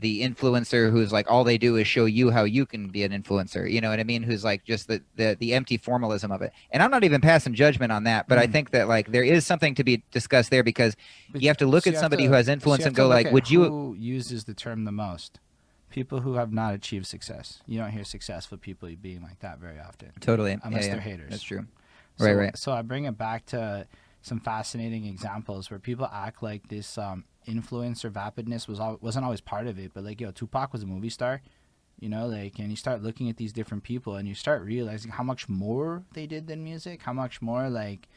the influencer who's like all they do is show you how you can be an influencer you know what i mean? Who's like just the the, the empty formalism of it. And i'm not even passing judgment on that but i Mm. think that like there is something to be discussed there because But you have to look so at somebody to- who has influence have and go like would you who uses the term the most. People who have not achieved success. You don't hear successful people being like that very often. Totally. Unless yeah, they're haters. that's true. So, Right, right. So I bring it back to some fascinating examples where people act like this um, influence or vapidness was al- wasn't always part of it, but like yo, Tupac was a movie star, you know, like, and you start looking at these different people and you start realizing how much more they did than music, how much more like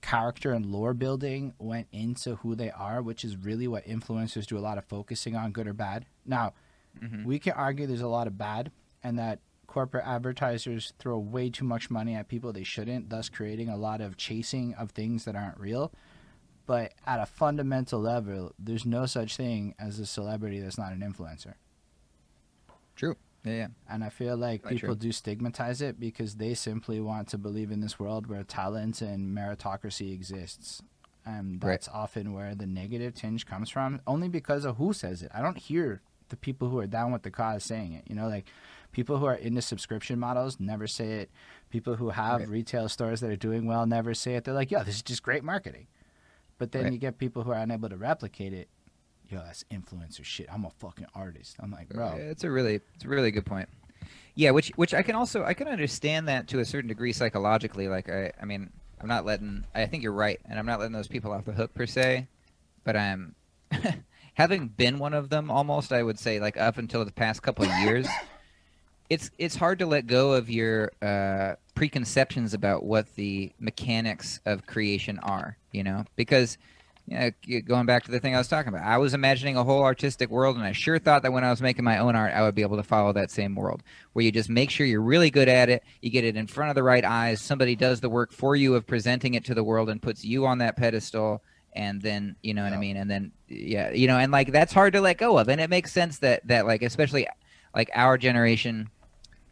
character and lore building went into who they are, which is really what influencers do a lot of focusing on, good or bad. Now, Mhm. we can argue there's a lot of bad and that corporate advertisers throw way too much money at people they shouldn't, thus creating a lot of chasing of things that aren't real. But at a fundamental level, there's no such thing as a celebrity that's not an influencer. true yeah yeah And I feel like Quite people true. do stigmatize it because they simply want to believe in this world where talent and meritocracy exists. And Right. that's often where the negative tinge comes from, only because of who says it. I don't hear the people who are down with the cause saying it. You know, like people who are into subscription models never say it. People who have Right. retail stores that are doing well never say it. They're like, yeah, this is just great marketing. But then Right. you get people who are unable to replicate it. Yo, that's influencer shit. I'm a fucking artist. I'm like, bro. It's a really, it's a really good point. Yeah, which which I can also I can understand that to a certain degree psychologically. Like I, I mean, I'm not letting. I think you're right, and I'm not letting those people off the hook per se. But I'm um, having been one of them almost. I would say like up until the past couple of years. It's it's hard to let go of your uh, preconceptions about what the mechanics of creation are. You know, because yeah, g- going back to the thing I was talking about, I was imagining a whole artistic world, and I sure thought that when I was making my own art, I would be able to follow that same world, where you just make sure you're really good at it, you get it in front of the right eyes, somebody does the work for you of presenting it to the world and puts you on that pedestal, and then you know what I mean, and then yeah, you know, and like that's hard to let go of, and it makes sense that that like especially like our generation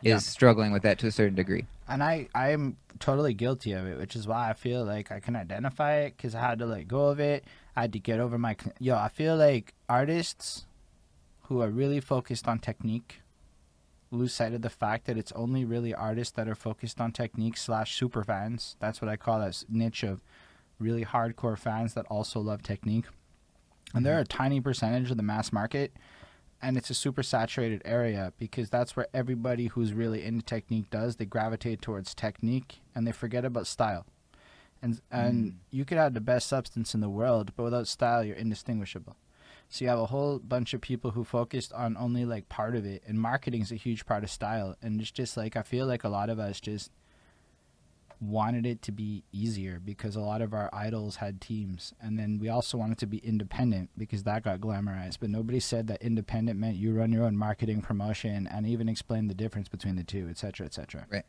is Yeah. struggling with that to a certain degree. and I I am totally guilty of it, which is why I feel like I can identify it because I had to let go of it. I had to get over my yo. I feel like artists who are really focused on technique lose sight of the fact that it's only really artists that are focused on technique slash super fans. That's what I call that niche of really hardcore fans that also love technique. And they're mm-hmm. a tiny percentage of the mass market and it's a super saturated area because that's where everybody who's really into technique does. They gravitate towards technique and they forget about style. And and Mm. you could have the best substance in the world, but without style, you're indistinguishable. So you have a whole bunch of people who focused on only like part of it, and marketing is a huge part of style. And it's just like I feel like a lot of us just wanted it to be easier because a lot of our idols had teams and then we also wanted to be independent because that got glamorized but nobody said that independent meant you run your own marketing promotion and even explain the difference between the two etc etc Right?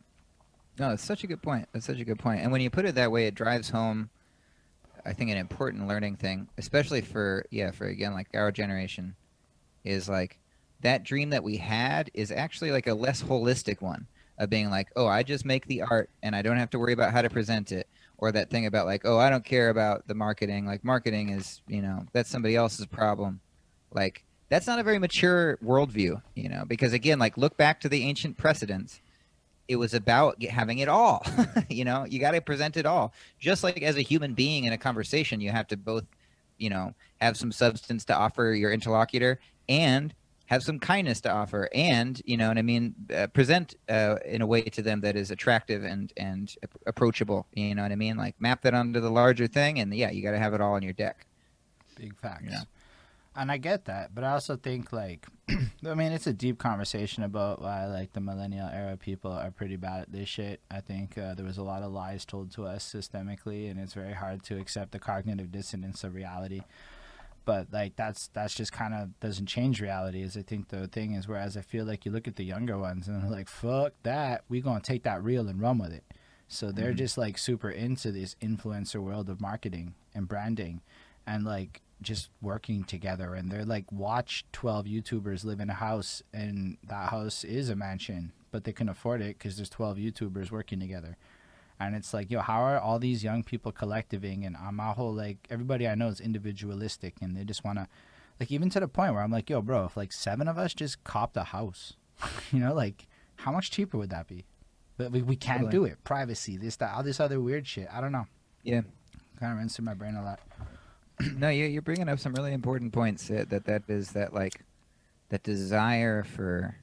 No, that's such a good point. That's such a good point. And when you put it that way, it drives home I think an important learning thing, especially for yeah, for again like our generation, is like that dream that we had is actually like a less holistic one of being like, oh, I just make the art and I don't have to worry about how to present it, or that thing about like, oh, I don't care about the marketing. Like marketing is, you know, that's somebody else's problem. Like that's not a very mature worldview, you know, because again, like look back to the ancient precedents. It was about having it all, you know. You got to present it all. Just like as a human being in a conversation, you have to both, you know, have some substance to offer your interlocutor and have some kindness to offer and you know what i mean uh, present uh, in a way to them that is attractive and and approachable you know what i mean? Like map that onto the larger thing and yeah you got to have it all on your deck. Big facts. You know? and i get that but i also think like i mean it's a deep conversation about why like the millennial era people are pretty bad at this shit. I think uh, there was a lot of lies told to us systemically and it's very hard to accept the cognitive dissonance of reality but like that's that's just kind of doesn't change reality is i think the thing is whereas i feel like you look at the younger ones and they're like fuck that we gonna take that reel and run with it so they're mm-hmm. just like super into this influencer world of marketing and branding and like just working together and they're like watch 12 youtubers live in a house and that house is a mansion but they can afford it because there's 12 youtubers working together and it's like yo how are all these young people collectiving? And i'm a whole like everybody i know is individualistic and they just want to like even to the point where i'm like yo bro if like seven of us just copped a house you know like how much cheaper would that be? But we, we can't totally. do it. Privacy this that all this other weird shit. I don't know. Yeah. Kind of runs through my brain a lot. No you, you're bringing up some really important points that that is that like that desire for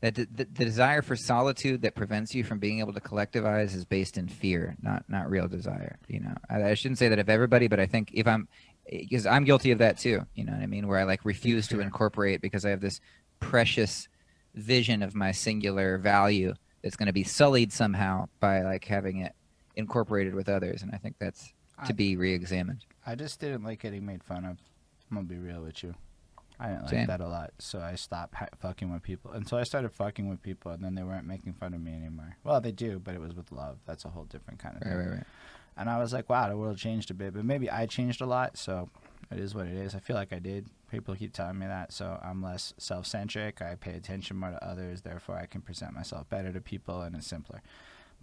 that the, the, the, desire for solitude that prevents you from being able to collectivize is based in fear, not not real desire. You know, I, I shouldn't say that of everybody, but I think if I'm because I'm guilty of that too. You know what I mean? Where I like refuse to incorporate because I have this precious vision of my singular value that's going to be sullied somehow by like having it incorporated with others, and I think that's to I, be re-examined. I just didn't like getting made fun of. I'm gonna be real with you. I didn't like Same. that a lot, so I stopped ha- fucking with people until I started fucking with people, and then they weren't making fun of me anymore. Well, they do, but it was with love. That's a whole different kind of right, thing. Right, right. And I was like, wow, the world changed a bit, but maybe I changed a lot, so it is what it is. I feel like I did. People keep telling me that, so I'm less self-centric. I pay attention more to others, therefore I can present myself better to people, and it's simpler.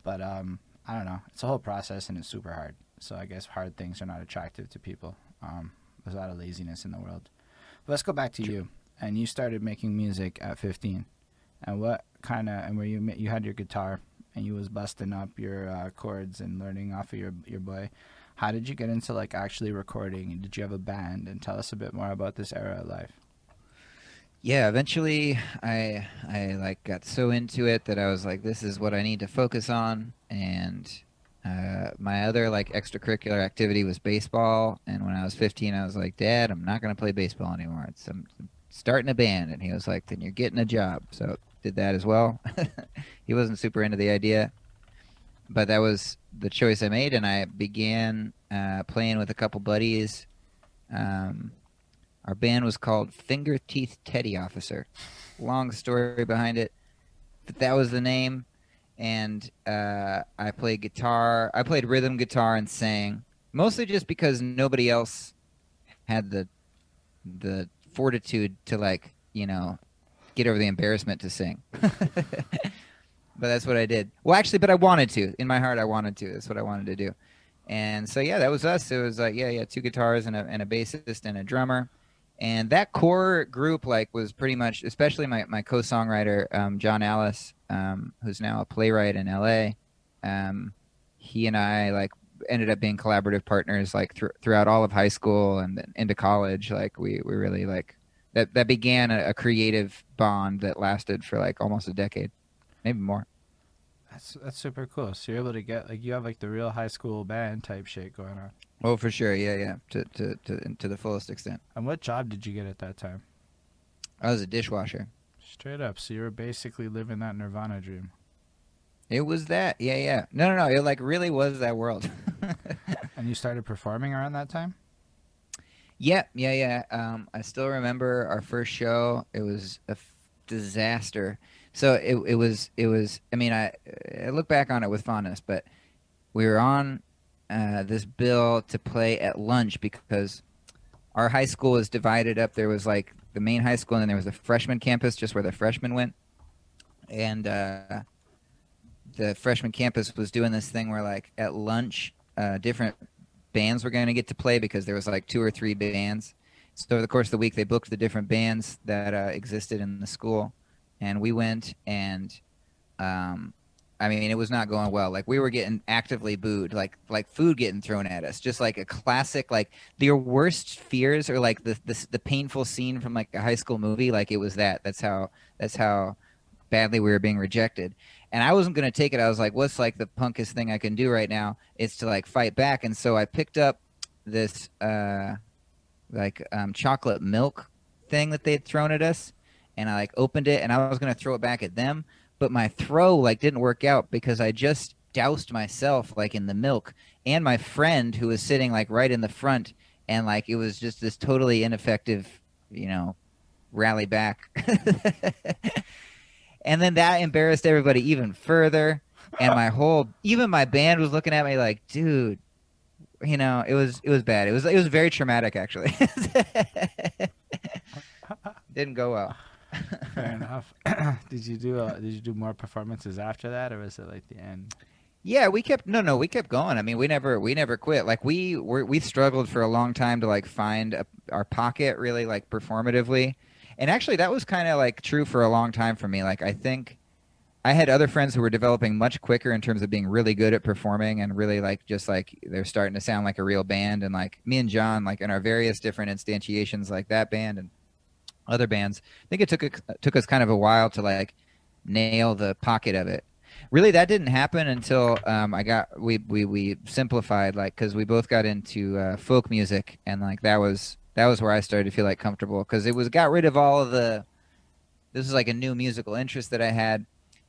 But um, I don't know. It's a whole process, and it's super hard. So I guess hard things are not attractive to people. Um, there's a lot of laziness in the world. Let's go back to you. And you started making music at 15 and what kind of and where you you had your guitar and you was busting up your uh, chords and learning off of your your boy. How did you get into like actually recording? Did you have a band? And tell us a bit more about this era of life. Yeah eventually i i like got so into it that i was like this is what i need to focus on. And uh, my other like extracurricular activity was baseball and when i was 15 i was like dad i'm not going to play baseball anymore. It's, I'm, starting a band. And he was like then you're getting a job. So did that as well. He wasn't super into the idea but that was the choice i made and i began uh, playing with a couple buddies. Um, our band was called finger teeth teddy officer. Long story behind it but that was the name and uh, i played guitar i played rhythm guitar and sang mostly just because nobody else had the the fortitude to like you know get over the embarrassment to sing. but that's what I did. Well, actually, but I wanted to. In my heart, I wanted to. That's what I wanted to do. And so yeah, that was us. It was like yeah, yeah, two guitars and a and a bassist and a drummer. And that core group like was pretty much, especially my my co-songwriter um, John Alice, um, who's now a playwright in L.A. Um, he and I like ended up being collaborative partners like th- throughout all of high school and into college. Like we we really like that that began a, a, creative bond that lasted for like almost a decade, maybe more. That's that's super cool. So you're able to get like you have like the real high school band type shit going on. Oh, for sure. Yeah, yeah. To to to to the fullest extent. And what job did you get at that time? I was a dishwasher. Straight up. So you were basically living that Nirvana dream. It was that. Yeah, yeah. No, no, no. It like really was that world. and you started performing around that time? Yeah, yeah, yeah. Um, I still remember our first show. It was a f- disaster. So it it was it was. I mean, I I look back on it with fondness, but we were on uh, this bill to play at lunch because our high school was divided up. There was like the main high school, and then there was a freshman campus, just where the freshmen went. And uh, the freshman campus was doing this thing where, like, at lunch, uh, different bands were going to get to play because there was like two or three bands. So over the course of the week, they booked the different bands that uh, existed in the school, and we went and um, I mean, it was not going well. Like we were getting actively booed, like like food getting thrown at us, just like a classic. Like your worst fears are like the the, the painful scene from like a high school movie. Like it was that. That's how that's how badly we were being rejected. And I wasn't gonna take it. I was like, what's like the punkest thing I can do right now? Is to like fight back. And so I picked up this uh like um, chocolate milk thing that they had thrown at us, and I like opened it, and I was gonna throw it back at them but my throw like didn't work out because I just doused myself like in the milk and my friend who was sitting like right in the front and like it was just this totally ineffective, you know, rally back. and then that embarrassed everybody even further and my whole even my band was looking at me like, "Dude, you know, it was it was bad. It was it was very traumatic actually. Didn't go well. Fair enough. did you do uh, did you do more performances after that, or was it like the end? Yeah, we kept no, no, we kept going. I mean, we never we never quit. Like we were, we struggled for a long time to like find a, our pocket really like performatively, and actually that was kind of like true for a long time for me. Like I think I had other friends who were developing much quicker in terms of being really good at performing and really like just like they're starting to sound like a real band. And like me and John, like in our various different instantiations, like that band and other bands. I think it took a, took us kind of a while to like nail the pocket of it. Really, that didn't happen until um, I got we we we simplified like because we both got into uh, folk music and like that was that was where I started to feel like comfortable because it was got rid of all of the this was like a new musical interest that I had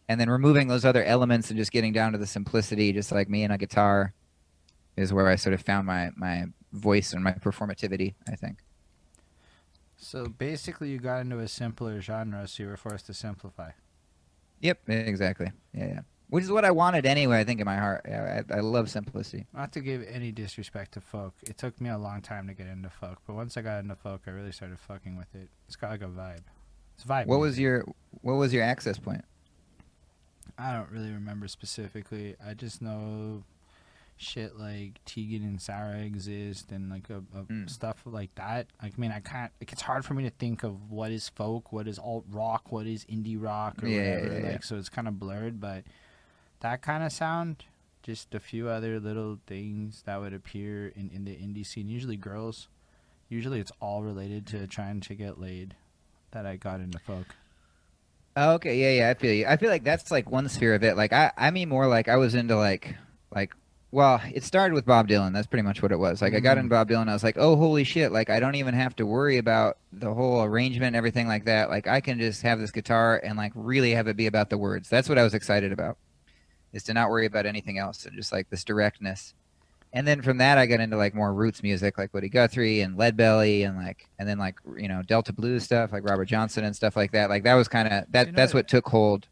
and then removing those other elements and just getting down to the simplicity just like me and a guitar is where I sort of found my my voice and my performativity I think. So basically, you got into a simpler genre, so you were forced to simplify. Yep, exactly. Yeah, yeah. Which is what I wanted anyway. I think in my heart, yeah, I, I love simplicity. Not to give any disrespect to folk, it took me a long time to get into folk, but once I got into folk, I really started fucking with it. It's got like a vibe. It's vibe. What was your What was your access point? I don't really remember specifically. I just know shit like Tegan and Sara exist and like a, a Mm. stuff like that. Like, I mean, I can't. Like, it's hard for me to think of what is folk, what is alt rock, what is indie rock, or Yeah, whatever. yeah, yeah. Like, so it's kind of blurred. But that kind of sound, just a few other little things that would appear in in the indie scene. Usually girls. Usually it's all related to trying to get laid. That I got into folk. Oh, okay, yeah, yeah, I feel you. I feel like that's like one sphere of it. Like I, I mean more like I was into like, like, well, it started with Bob Dylan. That's pretty much what it was. Like I got Mhm. into Bob Dylan. I was like, oh, holy shit! Like I don't even have to worry about the whole arrangement and everything like that. Like I can just have this guitar and like really have it be about the words. That's what I was excited about, is to not worry about anything else and just like this directness. And then from that, I got into like more roots music, like Woody Guthrie and Leadbelly, and like, and then like you know Delta blues stuff, like Robert Johnson and stuff like that. Like that was kind of that. You know that's what took hold.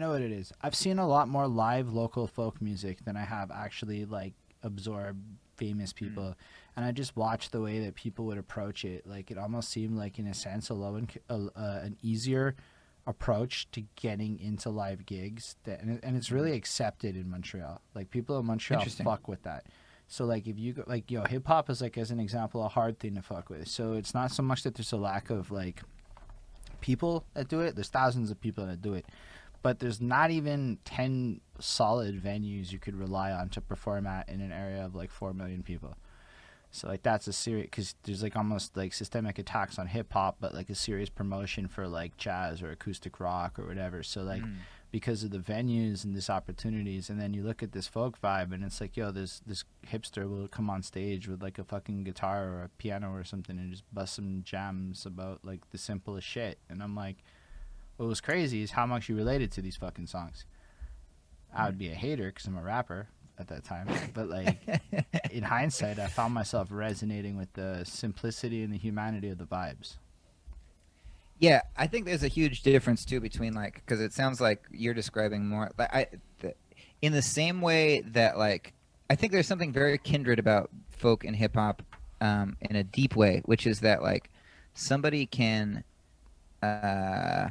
Know what it is. I've seen a lot more live local folk music than I have actually like absorbed famous people, and I just watched the way that people would approach it. Like it almost seemed like, in a sense, a low and a, uh, an easier approach to getting into live gigs. That and, it, and it's really accepted in Montreal. Like people in Montreal fuck with that. So like if you go like yo hip hop is like as an example a hard thing to fuck with. So it's not so much that there's a lack of like people that do it. There's thousands of people that do it but there's not even 10 solid venues you could rely on to perform at in an area of like 4 million people. So like that's a serious because there's like almost like systemic attacks on hip hop but like a serious promotion for like jazz or acoustic rock or whatever. So like Mm. because of the venues and these opportunities and then you look at this folk vibe and it's like yo this this hipster will come on stage with like a fucking guitar or a piano or something and just bust some jams about like the simplest shit. And i'm like what was crazy is how much you related to these fucking songs i would be a hater because i'm a rapper at that time but like in hindsight i found myself resonating with the simplicity and the humanity of the vibes Yeah, I think there's a huge difference too between like because it sounds like you're describing more like I, the, in the same way that like I think there's something very kindred about folk and hip hop um, in a deep way, which is that like somebody can. Uh,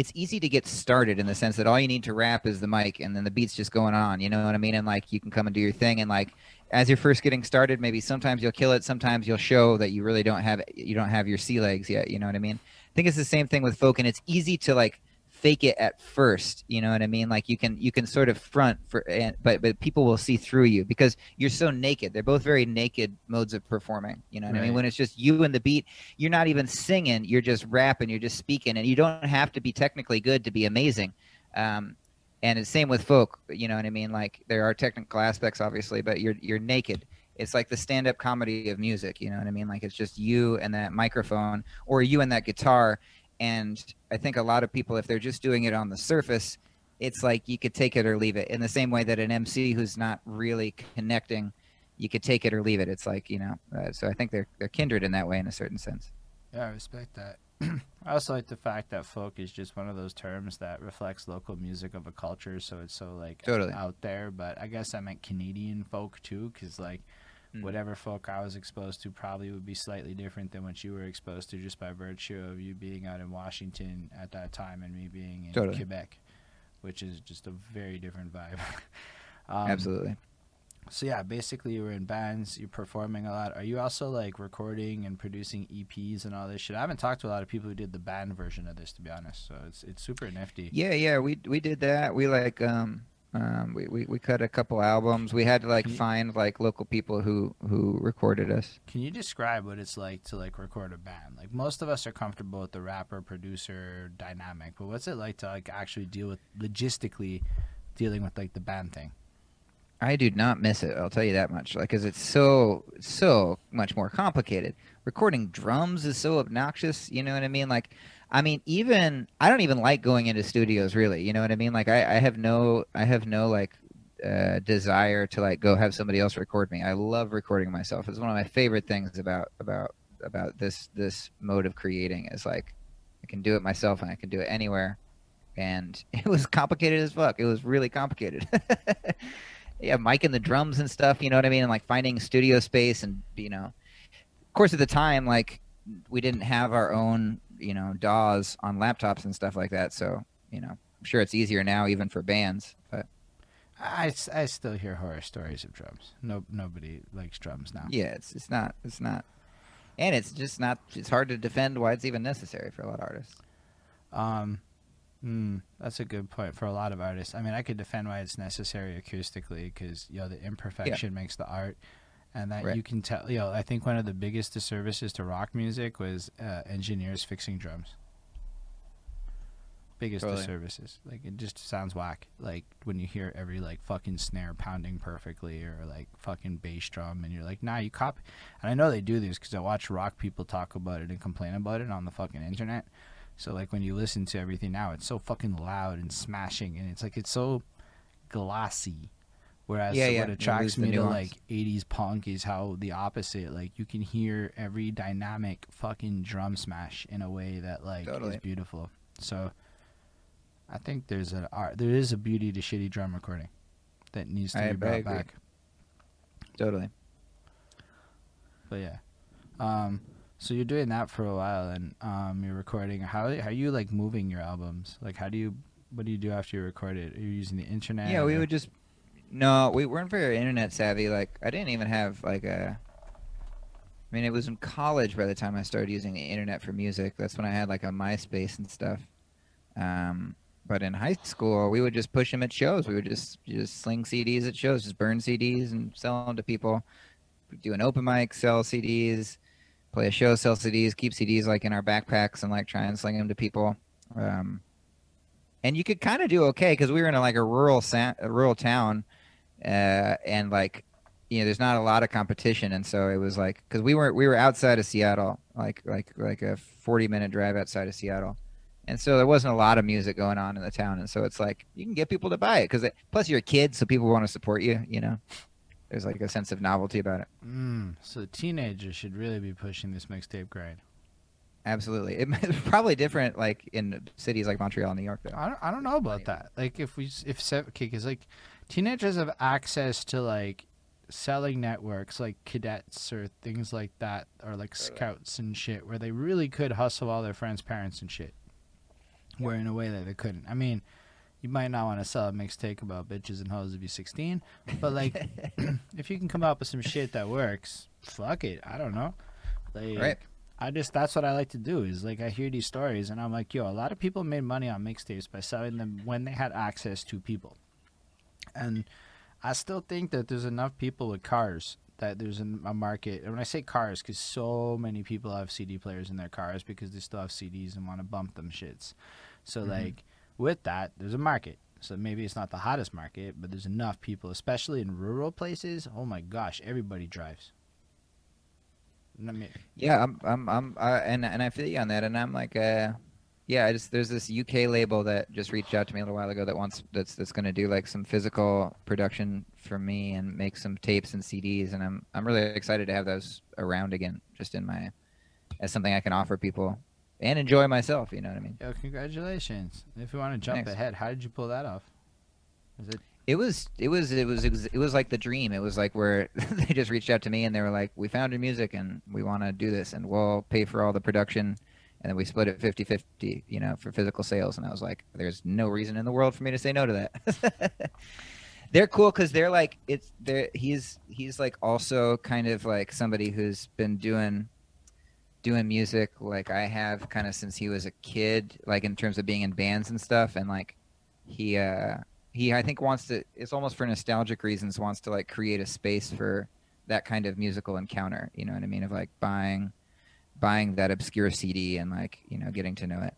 it's easy to get started in the sense that all you need to rap is the mic and then the beat's just going on. You know what I mean? And like you can come and do your thing. And like as you're first getting started, maybe sometimes you'll kill it. Sometimes you'll show that you really don't have you don't have your sea legs yet. You know what I mean? I think it's the same thing with folk, and it's easy to like fake it at first you know what i mean? Like you can you can sort of front for and but but people will see through you because you're so naked. They're both very naked modes of performing you know what right. i mean? When it's just you and the beat you're not even singing you're just rapping you're just speaking and you don't have to be technically good to be amazing. Um, and it's same with folk you know what i mean? Like there are technical aspects obviously but you're you're naked. It's like the stand-up comedy of music you know what i mean? Like it's just you and that microphone or you and that guitar and I think a lot of people, if they're just doing it on the surface, it's like you could take it or leave it. In the same way that an MC who's not really connecting, you could take it or leave it. It's like you know. Uh, so I think they're they're kindred in that way, in a certain sense. Yeah, I respect that. I also like the fact that folk is just one of those terms that reflects local music of a culture, so it's so like totally. out there. But I guess I meant Canadian folk too, because like mm. whatever folk I was exposed to probably would be slightly different than what you were exposed to just by virtue of you being out in Washington at that time and me being in totally. Quebec, which is just a very different vibe. um, Absolutely. So yeah, basically you were in bands, you're performing a lot. Are you also like recording and producing EPs and all this shit? I haven't talked to a lot of people who did the band version of this to be honest. So it's it's super nifty. Yeah, yeah, we we did that. We like um um, we, we, we cut a couple albums. We had to like you, find like local people who who recorded us. Can you describe what it's like to like record a band? Like most of us are comfortable with the rapper producer dynamic, but what's it like to like actually deal with logistically dealing with like the band thing? I do not miss it. I'll tell you that much. Like, cause it's so so much more complicated. Recording drums is so obnoxious. You know what I mean? Like, I mean, even I don't even like going into studios really. You know what I mean? Like I, I have no I have no like uh, desire to like go have somebody else record me. I love recording myself. It's one of my favorite things about about about this this mode of creating is like I can do it myself and I can do it anywhere. And it was complicated as fuck. It was really complicated. yeah, mic and the drums and stuff, you know what I mean? And like finding studio space and you know of course at the time like we didn't have our own you know DAWs on laptops and stuff like that. So you know, I'm sure it's easier now even for bands. But I, I still hear horror stories of drums. No nobody likes drums now. Yeah, it's it's not it's not, and it's just not. It's hard to defend why it's even necessary for a lot of artists. Um. Mm, that's a good point for a lot of artists. I mean, I could defend why it's necessary acoustically because you know the imperfection yeah. makes the art and that right. you can tell. You know, I think one of the biggest disservices to rock music was uh, engineers fixing drums. Biggest totally. disservices. Like it just sounds whack. Like when you hear every like fucking snare pounding perfectly or like fucking bass drum, and you're like, nah, you copy. And I know they do this because I watch rock people talk about it and complain about it on the fucking internet. So like when you listen to everything now, it's so fucking loud and smashing, and it's like it's so glossy Whereas yeah, yeah. what attracts me to like 80s punk is how the opposite. Like you can hear every dynamic fucking drum smash in a way that like totally. is beautiful. So I think there's a art, there is a beauty to shitty drum recording that needs to I, be brought back. Totally. But yeah. Um so you're doing that for a while and um you're recording how how are you like moving your albums? Like how do you what do you do after you record it? Are you using the internet? Yeah, we would just no, we weren't very internet savvy. Like I didn't even have like a. I mean, it was in college by the time I started using the internet for music. That's when I had like a MySpace and stuff. Um, but in high school, we would just push them at shows. We would just just sling CDs at shows, just burn CDs and sell them to people. Do an open mic, sell CDs, play a show, sell CDs, keep CDs like in our backpacks and like try and sling them to people. Um, and you could kind of do okay because we were in a, like a rural sa- a rural town uh, and like you know, there's not a lot of competition, and so it was like because we were we were outside of Seattle, like like like a 40 minute drive outside of Seattle, and so there wasn't a lot of music going on in the town, and so it's like you can get people to buy it because plus you're a kid, so people want to support you. You know, there's like a sense of novelty about it. Mm, so teenagers should really be pushing this mixtape grind. Absolutely, it's probably different like in cities like Montreal, New York. Though. I don't, I don't know about that. Like if we if okay, because like teenagers have access to like selling networks like cadets or things like that, or like scouts and shit, where they really could hustle all their friends' parents and shit. Where in a way that they couldn't. I mean, you might not want to sell a mixtape about bitches and hoes if you're 16, but like, if you can come up with some shit that works, fuck it. I don't know. Like, Right. I just that's what I like to do is like I hear these stories and I'm like, yo, a lot of people made money on mixtapes by selling them when they had access to people. And I still think that there's enough people with cars that there's a market. And when I say cars, because so many people have CD players in their cars because they still have CDs and want to bump them shits. So Mhm. like with that, there's a market. So maybe it's not the hottest market, but there's enough people, especially in rural places. Oh my gosh, everybody drives. I mean, Yeah, I'm, I'm, I'm, uh, and and I feel you on that, and I'm like, uh, yeah, I just there's this UK label that just reached out to me a little while ago that wants that's that's gonna do like some physical production for me and make some tapes and CDs, and I'm I'm really excited to have those around again, just in my as something I can offer people and enjoy myself. You know what I mean? Yo, congratulations. If you want to jump Thanks. ahead, how did you pull that off? Is it It was it was it was it was like the dream. It was like where they just reached out to me and they were like, "We found your music and we want to do this and we'll pay for all the production." And then we split it 50-50, you know, for physical sales. And I was like, "There's no reason in the world for me to say no to that." they're cool because they're like it's they're he's he's like also kind of like somebody who's been doing doing music like I have kind of since he was a kid, like in terms of being in bands and stuff. And like he uh he I think wants to it's almost for nostalgic reasons wants to like create a space for that kind of musical encounter. You know what I mean? Of like buying buying that obscure CD and like you know getting to know it.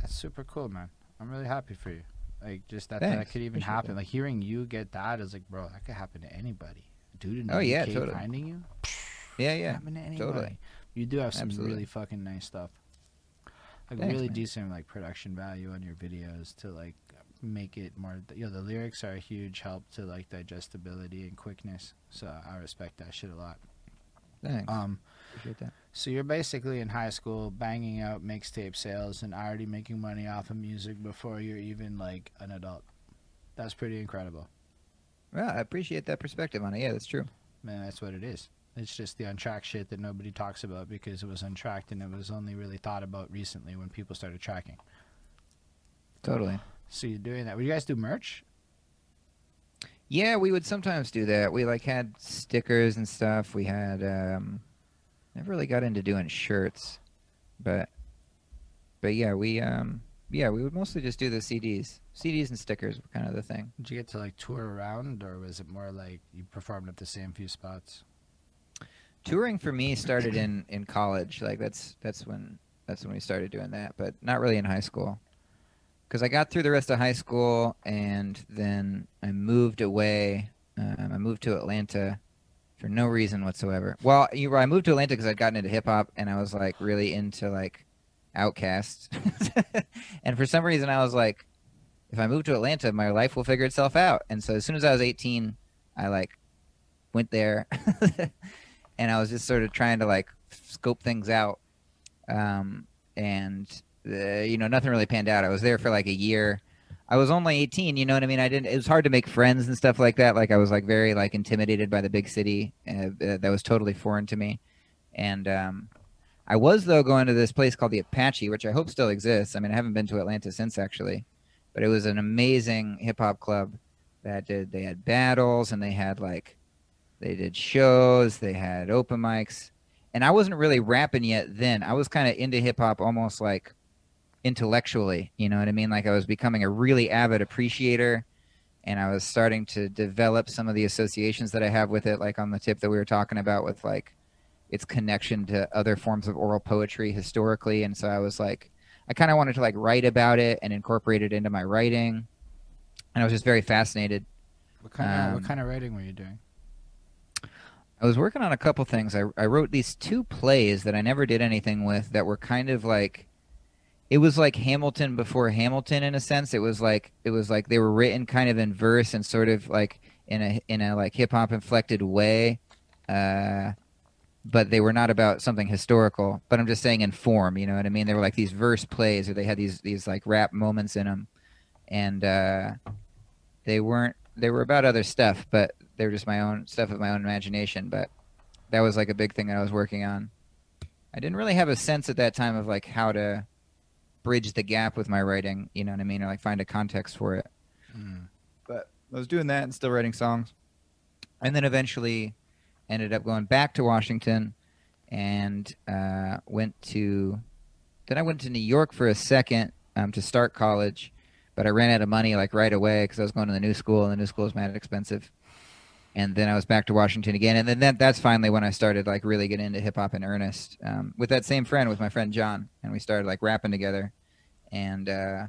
That's super cool, man. I'm really happy for you. Like just that that could even Appreciate happen. Like hearing you get that is like, bro, that could happen to anybody. Dude Oh, yeah, totally. finding you, Yeah, yeah. happen to anybody. totally. You do have some Absolutely. really fucking nice stuff. Like Thanks, really man. decent like production value on your videos to like make it more. You know, the lyrics are a huge help to like digestibility and quickness. So I respect that shit a lot. Thanks. Um. Appreciate that. So you're basically in high school banging out mixtape sales and already making money off of music before you're even like an adult. That's pretty incredible. Well, I appreciate that perspective on it. Yeah, that's true. Man, that's what it is. It's just the untracked shit that nobody talks about because it was untracked and it was only really thought about recently when people started tracking. Totally. So you're doing that. Would you guys do merch? Yeah, we would sometimes do that. We like had stickers and stuff. We had um never really got into doing shirts. But but yeah, we um yeah, we would mostly just do the CDs. CDs and stickers were kind of the thing. Did you get to like tour around or was it more like you performed at the same few spots? Touring for me started in in college. Like that's that's when that's when we started doing that, but not really in high school. Cuz I got through the rest of high school and then I moved away. Um, I moved to Atlanta for no reason whatsoever. Well, you I moved to Atlanta cuz I'd gotten into hip hop and I was like really into like OutKast. and for some reason I was like if I move to Atlanta, my life will figure itself out. And so as soon as I was 18, I like went there and I was just sort of trying to like scope things out. Um, and uh, you know, nothing really panned out. I was there for like a year. I was only 18, you know what I mean? I didn't, it was hard to make friends and stuff like that. Like I was like very like intimidated by the big city. Uh, uh, that was totally foreign to me. And, um, I was though going to this place called the Apache, which I hope still exists. I mean, I haven't been to Atlanta since actually, but it was an amazing hip hop club that did, they had battles and they had like, they did shows, they had open mics, and I wasn't really rapping yet then. I was kind of into hip hop almost like intellectually, you know what I mean? Like I was becoming a really avid appreciator and I was starting to develop some of the associations that I have with it like on the tip that we were talking about with like its connection to other forms of oral poetry historically and so I was like I kind of wanted to like write about it and incorporate it into my writing. And I was just very fascinated What kind of Um, what kind of writing were you doing? I was working on a couple things. I, I wrote these two plays that I never did anything with that were kind of like it was like Hamilton before Hamilton in a sense. It was like it was like they were written kind of in verse and sort of like in a in a like hip hop inflected way. Uh but they were not about something historical, but I'm just saying in form, you know what I mean? They were like these verse plays or they had these these like rap moments in them. And uh they weren't they were about other stuff, but they were just my own stuff of my own imagination. But that was like a big thing that I was working on. I didn't really have a sense at that time of like how to bridge the gap with my writing. You know what I mean, or like find a context for it. Mm. But I was doing that and still writing songs, and then eventually ended up going back to Washington and uh, went to. Then I went to New York for a second um, to start college, but I ran out of money like right away because I was going to the new school, and the new school was mad expensive. And then I was back to Washington again, and then that, that's finally when I started like really getting into hip hop in earnest um, with that same friend, with my friend John, and we started like rapping together, and uh,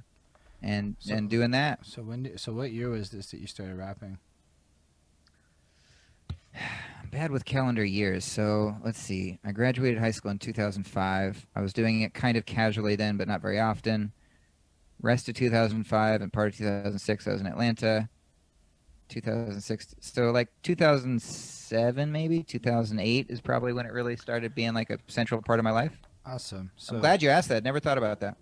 and So- and doing that. So when? Did, so what year was this that you started rapping? I'm bad with calendar years. So let's see. I graduated high school in 2005. I was doing it kind of casually then, but not very often. Rest of 2005 and part of 2006, I was in Atlanta. 2006. So like 2007, maybe 2008 is probably when it really started being like a central part of my life. Awesome. So I'm glad you asked that. Never thought about that.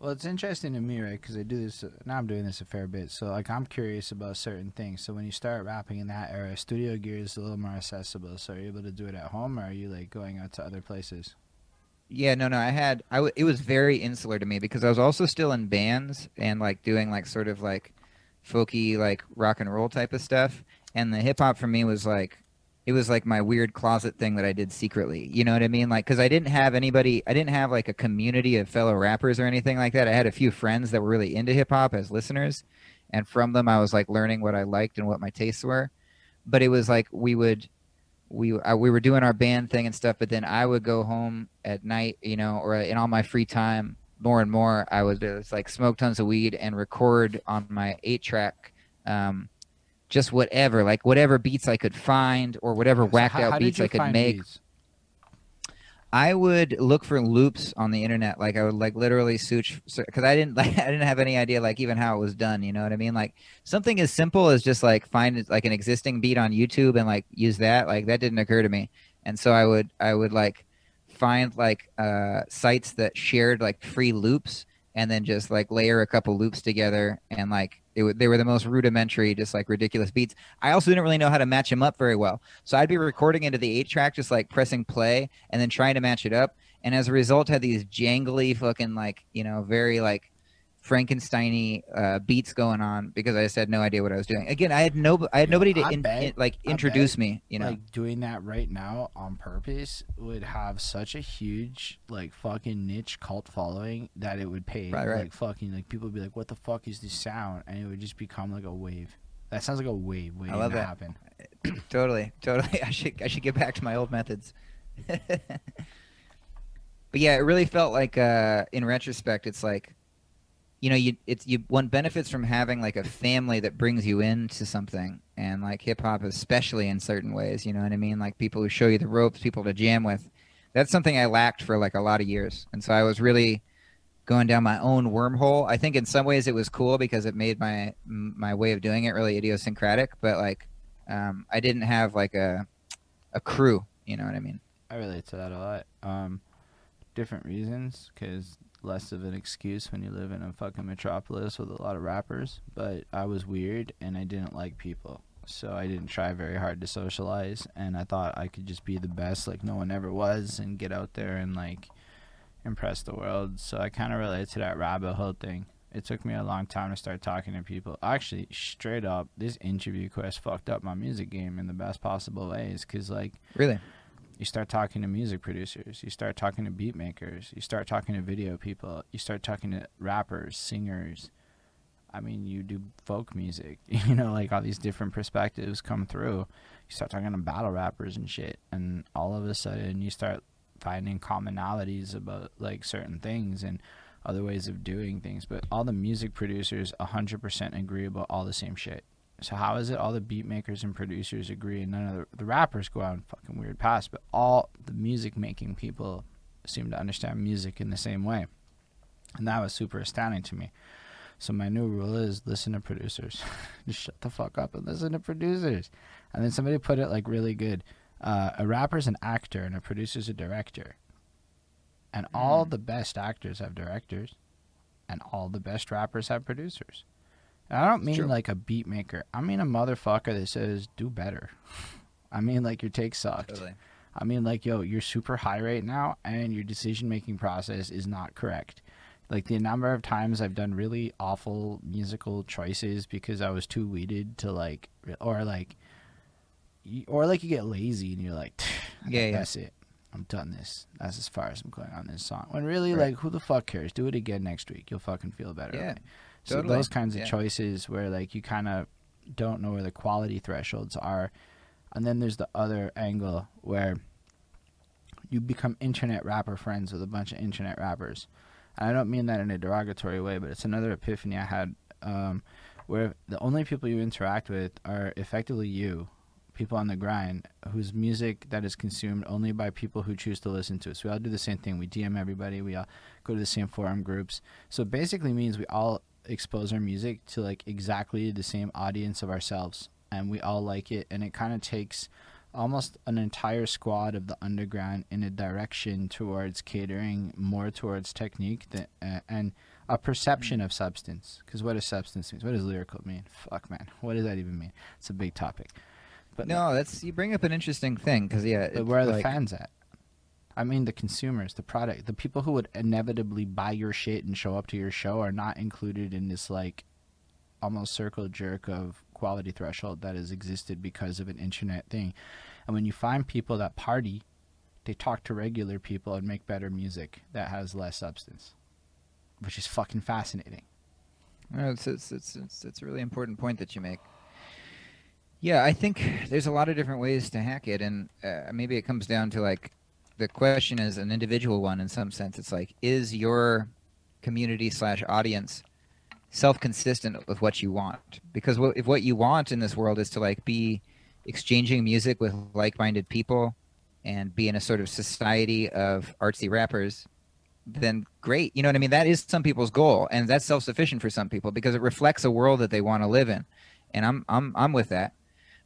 Well, it's interesting to me, right? Because I do this now. I'm doing this a fair bit, so like I'm curious about certain things. So when you start rapping in that era, studio gear is a little more accessible. So are you able to do it at home, or are you like going out to other places? Yeah, no, no. I had I w- it was very insular to me because I was also still in bands and like doing like sort of like folky like rock and roll type of stuff. And the hip hop for me was like it was like my weird closet thing that I did secretly. You know what I mean? Like cuz I didn't have anybody I didn't have like a community of fellow rappers or anything like that. I had a few friends that were really into hip hop as listeners and from them I was like learning what I liked and what my tastes were. But it was like we would we uh, we were doing our band thing and stuff, but then I would go home at night, you know, or in all my free time, more and more, I would just like smoke tons of weed and record on my eight track, um, just whatever, like whatever beats I could find or whatever whacked how- how out did beats I could make. beats? I would look for loops on the internet. Like I would like literally search because I didn't like I didn't have any idea like even how it was done. You know what I mean? Like something as simple as just like find like an existing beat on YouTube and like use that. Like that didn't occur to me. And so I would I would like find like uh, sites that shared like free loops and then just like layer a couple loops together and like it would, they were the most rudimentary just like ridiculous beats. I also didn't really know how to match them up very well. So i'd be recording into the eight track just like pressing play and then trying to match it up. And as a result had these jangly fucking like you know very like frankensteiny uh, beats going on because i just had no idea what i was doing again i had no i had nobody to I in, bet- in- like introduce bet, me you know like doing that right now on purpose would have such a huge like fucking niche cult following that it would pay Right, right. like fucking like people would be like what the fuck is this sound and it would just become like a wave that sounds like a wave waiting love to that. happen totally, totally. I should I should get back to my old methods. but yeah, it really felt like uh, in retrospect, it's like you know you it's you one benefits from having like a family that brings you into something, and like hip hop, especially in certain ways. You know what I mean? Like people who show you the ropes, people to jam with. That's something I lacked for like a lot of years, and so I was really going down my own wormhole. I think in some ways it was cool because it made my my way of doing it really idiosyncratic, but like um, I didn't have like a a crew. You know what I mean? I relate to that a lot. Um, different reasons, because less of an excuse when you live in a fucking metropolis with a lot of rappers. But I was weird and I didn't like people, so I didn't try very hard to socialize. And I thought I could just be the best, like no one ever was, and get out there and like impress the world. So I kind of relate to that rabbit hole thing. It took me a long time to start talking to people. Actually, straight up, this interview quest fucked up my music game in the best possible ways. Cause like Really? You start talking to music producers, you start talking to beat makers, you start talking to video people, you start talking to rappers, singers. I mean, you do folk music, you know, like all these different perspectives come through. You start talking to battle rappers and shit, and all of a sudden you start finding commonalities about like certain things and other ways of doing things. But all the music producers 100% agree about all the same shit. So how is it all the beat makers and producers agree and none of the, the rappers go out and fucking weird paths, but all the music making people seem to understand music in the same way. And that was super astounding to me. So my new rule is listen to producers. Just shut the fuck up and listen to producers. And then somebody put it like really good. Uh, a rapper's an actor and a producer's a director. And all Mm. the best actors have directors, and all the best rappers have producers. I don't mean true. like a beat maker. I mean a motherfucker that says do better. I mean like your take sucked. Totally. I mean like yo, you're super high right now and your decision making process is not correct. Like the number of times I've done really awful musical choices because I was too weeded to like or like or like you get lazy and you're like Yeah, yeah. that's it. I'm done this. That's as far as I'm going on this song. When really Right. like who the fuck cares? Do it again next week. You'll fucking feel better. Yeah, right? So totally. those kinds of Yeah. choices where like you kind of don't know where the quality thresholds are, and then there's the other angle where you become internet rapper friends with a bunch of internet rappers. And I don't mean that in a derogatory way, but it's another epiphany I had um, where the only people you interact with are effectively you, people on the grind, whose music that is consumed only by people who choose to listen to it. So we all do the same thing. We DM everybody. We all go to the same forum groups. So it basically means we all expose our music to like exactly the same audience of ourselves, and we all like it. And it kind of takes almost an entire squad of the underground in a direction towards catering more towards technique than, uh, and a perception of substance. Because what does substance mean? What does lyrical mean? Fuck, man. What does that even mean? It's a big topic. But No, that's you bring up an interesting thing because yeah, but where are the like- fans at? I mean, the consumers, the product, the people who would inevitably buy your shit and show up to your show are not included in this like almost circle jerk of quality threshold that has existed because of an internet thing. And when you find people that party, they talk to regular people and make better music that has less substance, which is fucking fascinating. It's, it's, it's, it's, it's a really important point that you make. Yeah, I think there's a lot of different ways to hack it, and uh, maybe it comes down to like the question is an individual one in some sense. It's like, is your community slash audience self-consistent with what you want? Because what, if what you want in this world is to like be exchanging music with like-minded people and be in a sort of society of artsy rappers, then great. You know what I mean? That is some people's goal, and that's self-sufficient for some people because it reflects a world that they want to live in, and I'm I'm I'm with that.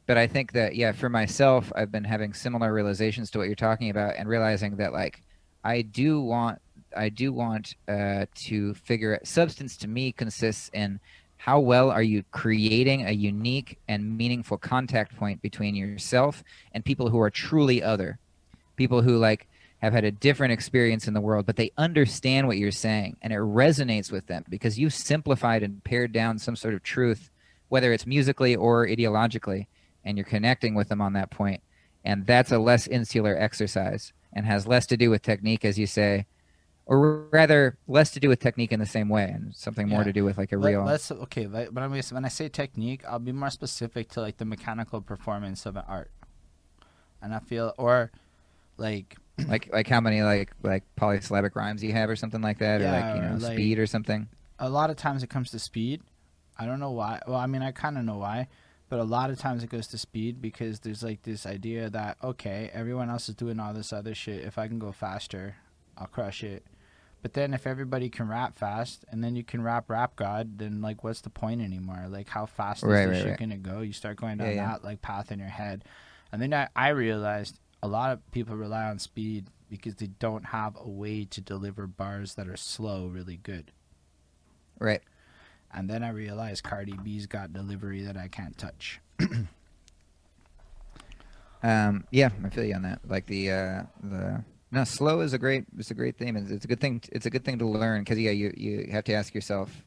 But I think that yeah, for myself, I've been having similar realizations to what you're talking about, and realizing that like I do want I do want uh, to figure out substance to me consists in how well are you creating a unique and meaningful contact point between yourself and people who are truly other. People who like have had a different experience in the world, but they understand what you're saying and it resonates with them because you've simplified and pared down some sort of truth, whether it's musically or ideologically, and you're connecting with them on that. And that's a less insular exercise and has less to do with technique, as you say, or rather, less to do with technique in the same way and something more Yeah. to do with like a Let, real. let's okay. But I'm gonna, when I say technique, I'll be more specific to like the mechanical performance of an art, and I feel or like like like how many like like polysyllabic rhymes you have or something like that or like you know like- speed or something a lot of times it comes to speed. I don't know why. Well, I mean, I kind of know why, but a lot of times it goes to speed because there's like this idea that okay, everyone else is doing all this other shit. If I can go faster, I'll crush it. But then if everybody can rap fast and then you can rap rap god, then like what's the point anymore? Like how fast is this right, shit right. gonna go? You start going down Yeah, yeah. that like path in your head. And then I, I realized a lot of people rely on speed because they don't have a way to deliver bars that are slow really good. right And then I realized Cardi B's got delivery that I can't touch. Um, yeah, I feel you on that. Like the uh, the no, slow is a great it's a great thing. It's, it's a good thing. It's a good thing to learn because yeah, you you have to ask yourself,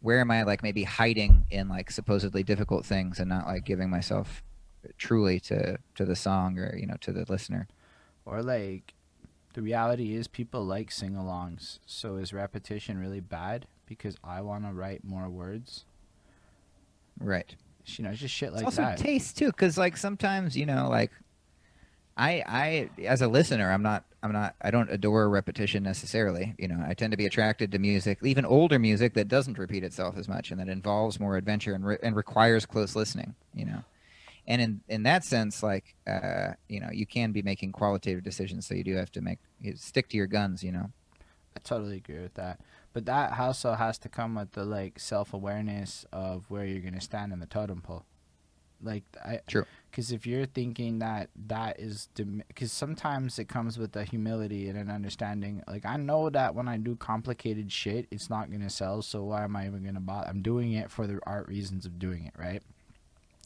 where am I like maybe hiding in like supposedly difficult things and not like giving myself truly to to the song or you know to the listener. Or like, the reality is people like sing-alongs. So is repetition really bad because I want to write more words? Right. You know, just shit like it's also that. taste too, because like sometimes you know, like I I as a listener, I'm not I'm not I don't adore repetition necessarily. You know, I tend to be attracted to music, even older music that doesn't repeat itself as much and that involves more adventure and re- and requires close listening. You know, and in in that sense, like uh, you know, you can be making qualitative decisions, so you do have to make stick to your guns. You know. I totally agree with that. But that also has to come with the like self-awareness of where you're gonna stand in the totem pole. Like I, True. Because if you're thinking that that is, because sometimes it comes with a humility and an understanding. Like I know that when I do complicated shit, it's not gonna sell. So why am I even gonna bother? I'm doing it for the art reasons of doing it, right?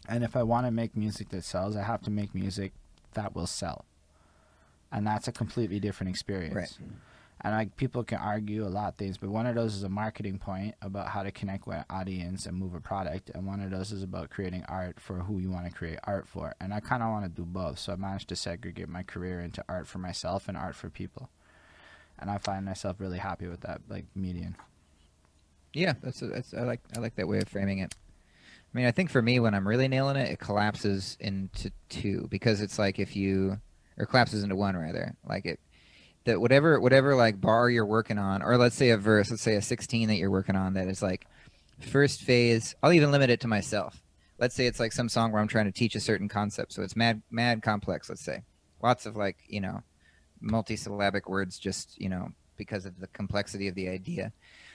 And if I want to make music that sells, I have to make music that will sell. And that's a completely different experience. Right. And like people can argue a lot of things, but one of those is a marketing point about how to connect with an audience and move a product, and one of those is about creating art for who you want to create art for. And I kind of want to do both, so I managed to segregate my career into art for myself and art for people. And I find myself really happy with that like median. Yeah, that's, a, that's I like I like that way of framing it. I mean, I think for me, when I'm really nailing it, it collapses into two because it's like if you or collapses into one rather. Like it that whatever whatever like bar you're working on, or let's say a verse, let's say a 16 that you're working on that is like first phase. I'll even limit it to myself. Let's say it's like some song where I'm trying to teach a certain concept, so it's mad mad complex. Let's say lots of like you know multisyllabic words, just you know because of the complexity of the idea.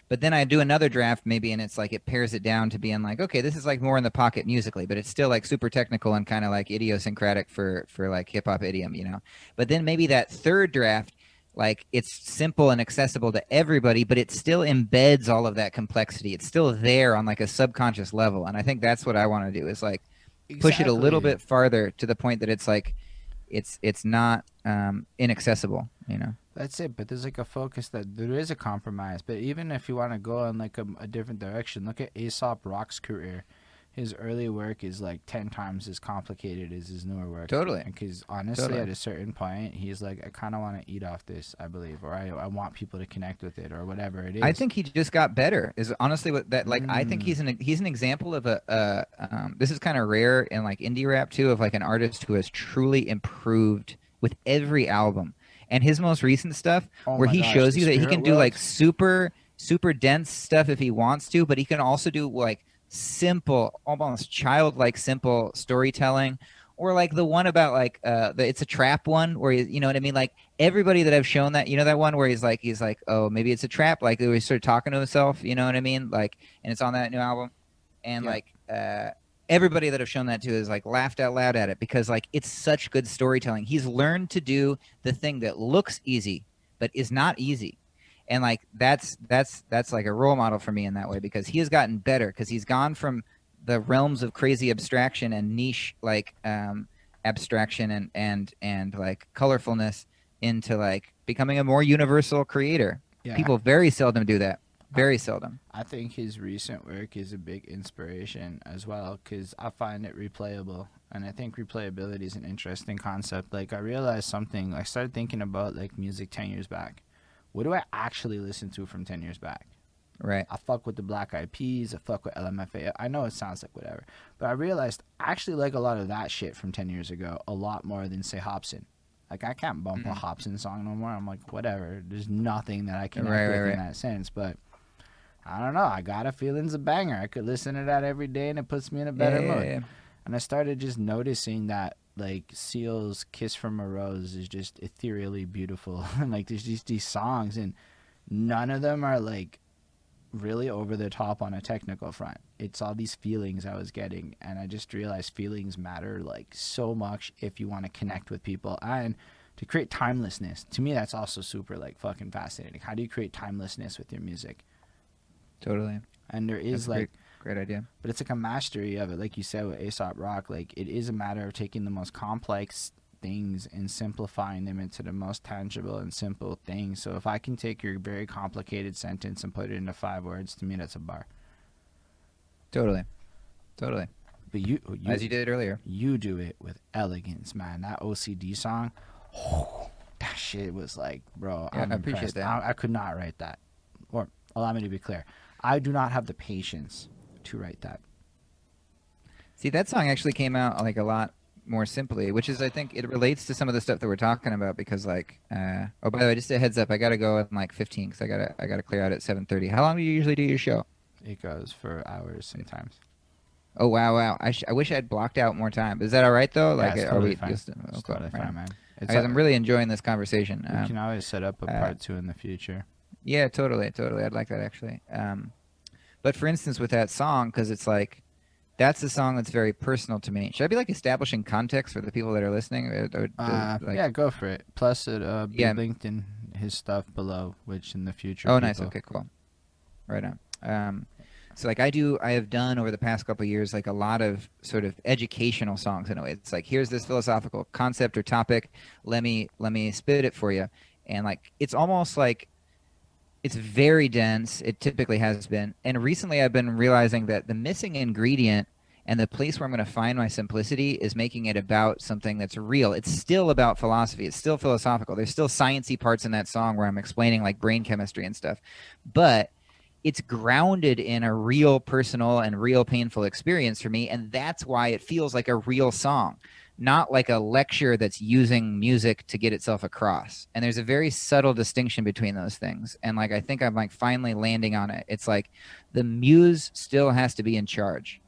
But then I do another draft maybe, and it's like it pares it down to being like, okay, this is like more in the pocket musically, but it's still like super technical and kind of like idiosyncratic for for like hip hop idiom, you know. But then maybe that third draft, like it's simple and accessible to everybody, but it still embeds all of that complexity. It's still there on like a subconscious level, and I think that's what I want to do is like push it a little bit farther to the point that it's like it's it's not um, inaccessible, you know. That's it. But there's like a focus that there is a compromise. But even if you want to go in like a, a different direction, look at Aesop Rock's career. His early work is like ten times as complicated as his newer work. Totally. Because honestly, Totally. at a certain point, he's like, I kind of want to eat off this. I believe, or I, I want people to connect with it, or whatever it is. I think he just got better. Is honestly what that like. I think Mm. he's an he's an example of a. Uh, um, this is kind of rare in like indie rap too, of like an artist who has truly improved with every album. And his most recent stuff, Oh where he gosh, shows you that he can do like super super dense stuff if he wants to, but he can also do like simple, almost childlike simple storytelling. Or like the one about like uh, the it's a trap one where he, you know what I mean. Like everybody that I've shown that, you know that one where he's like he's like oh maybe it's a trap. Like he sort of talking to himself, you know what I mean. Like and it's on that new album, and Yeah. like uh, everybody that I've shown that to is like laughed out loud at it because like it's such good storytelling. He's learned to do the thing that looks easy but is not easy. And like that's that's that's like a role model for me in that way because he has gotten better because he's gone from the realms of crazy abstraction and niche like um abstraction and and and like colorfulness into like becoming a more universal creator. Yeah. People very seldom do that. Very seldom. I think his recent work is a big inspiration as well because I find it replayable. And I think replayability is an interesting concept. Like, I realized something. I started thinking about, like, music 10 years back. What do I actually listen to from 10 years back? Right. I fuck with the Black Eyed Peas. I fuck with LMFAO. I know it sounds like whatever. But I realized I actually like a lot of that shit from 10 years ago a lot more than, say, Hopsin. Like, I can't bump a Mhm. Hopsin song no more. I'm like, whatever. There's nothing that I can Right, with right, in that sense. But I don't know. I got a feeling's a banger. I could listen to that every day and it puts me in a better Yeah, yeah, mood. yeah. And I started just noticing that like Seal's "Kiss from a Rose" is just ethereally beautiful, and like there's these these songs, and none of them are like really over the top on a technical front. It's all these feelings I was getting, and I just realized feelings matter like so much if you want to connect with people and to create timelessness. To me, that's also super like fucking fascinating. How do you create timelessness with your music? Totally. And there is That's like Great idea. but it's like a mastery of it like you said with aesop rock like it is a matter of taking the most complex things and simplifying them into the most tangible and simple things so if i can take your very complicated sentence and put it into five words to me that's a bar Totally. Totally. but you you, As you did earlier. you do it with elegance man that ocd song that shit was like bro Yeah, I appreciate that. I, I could not write that or allow me to be clear i do not have the patience to write that See, that song actually came out like a lot more simply, which is I think it relates to some of the stuff that we're talking about because like uh oh by the way, just a heads up, I gotta go in like 15 because I gotta I gotta clear out at 7:30. How long do you usually do your show? it goes for hours sometimes Oh wow wow! I, sh- I wish I had blocked out more time. Is that all right though? Like yeah, it's are we fine. just It's okay, totally right. fine, man. It's Because a- I'm really enjoying this conversation. we Um, can always set up a uh, part two in the future. Yeah, totally, totally. I'd like that actually. Um, but for instance, with that song, because it's like, that's a song that's very personal to me. Should I be like establishing context for the people that are listening? Or, or, Uh, like- yeah, go for it. Plus, it uh, be Yeah. linked in his stuff below, which in the future. Oh, nice. Okay, cool. Right on. Um, so like I do, I have done over the past couple of years, like a lot of sort of educational songs in a way. It's like here's this philosophical concept or topic. Let me let me spit it for you, and like it's almost like it's very dense. It typically has been, and recently I've been realizing that the missing ingredient and the place where I'm going to find my simplicity is making it about something that's real. It's still about philosophy. It's still philosophical. There's still sciency parts in that song where I'm explaining like brain chemistry and stuff, but it's grounded in a real personal and real painful experience for me, and that's why it feels like a real song, not like a lecture that's using music to get itself across. And there's a very subtle distinction between those things, and like I think I'm like finally landing on it. It's like the muse still has to be in charge.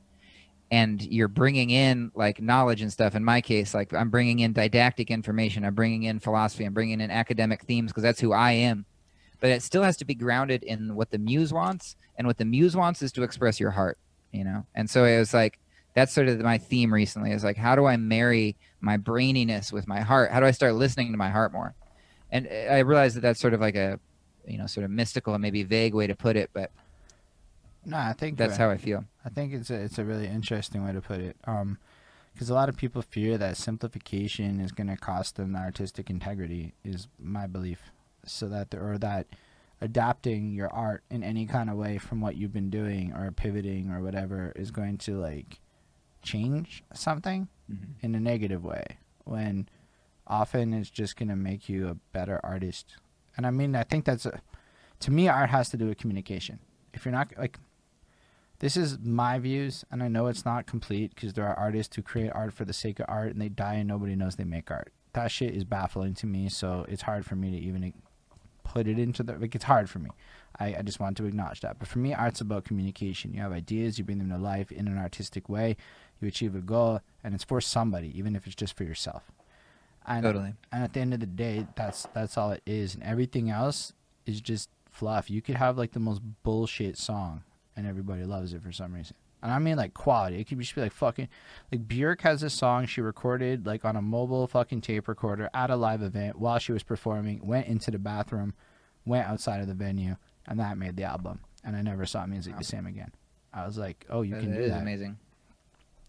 And you're bringing in like knowledge and stuff. In my case like i'm bringing in didactic information. I'm bringing in philosophy. I'm bringing in academic themes because that's who i am. But it still has to be grounded in what the muse wants and what the muse wants is to express your heart you know? And so it was like that's sort of my theme recently is like how do i marry my braininess with my heart how do i start listening to my heart more and i realize that that's sort of like a you know sort of mystical and maybe vague way to put it but No, I think that's how i feel I think it's a, it's a really interesting way to put it. Um, because a lot of people fear that simplification is going to cost them their artistic integrity. Is my belief. So that or that adapting your art in any kind of way from what you've been doing or pivoting or whatever is going to like change something Mhm. in a negative way when often it's just going to make you a better artist. And I mean, I think that's a, to me, art has to do with communication. If you're not like, this is my views, and I know it's not complete because there are artists who create art for the sake of art and they die and nobody knows they make art. That shit is baffling to me, so it's hard for me to even put it into the like. It's hard for me. I, I just want to acknowledge that. But for me, art's about communication. You have ideas, you bring them to life in an artistic way, you achieve a goal, and it's for somebody, even if it's just for yourself. And, totally and at the end of the day, that's that's all it is, and everything else is just fluff. You could have like the most bullshit song, and everybody loves it for some reason. And I mean like quality. It could just be like fucking like Björk has this song she recorded like on a mobile fucking tape recorder at a live event while she was performing. Went into the bathroom, went outside of the venue, and that made the album. And I never saw music the same again. I was like, oh, you That can do that. amazing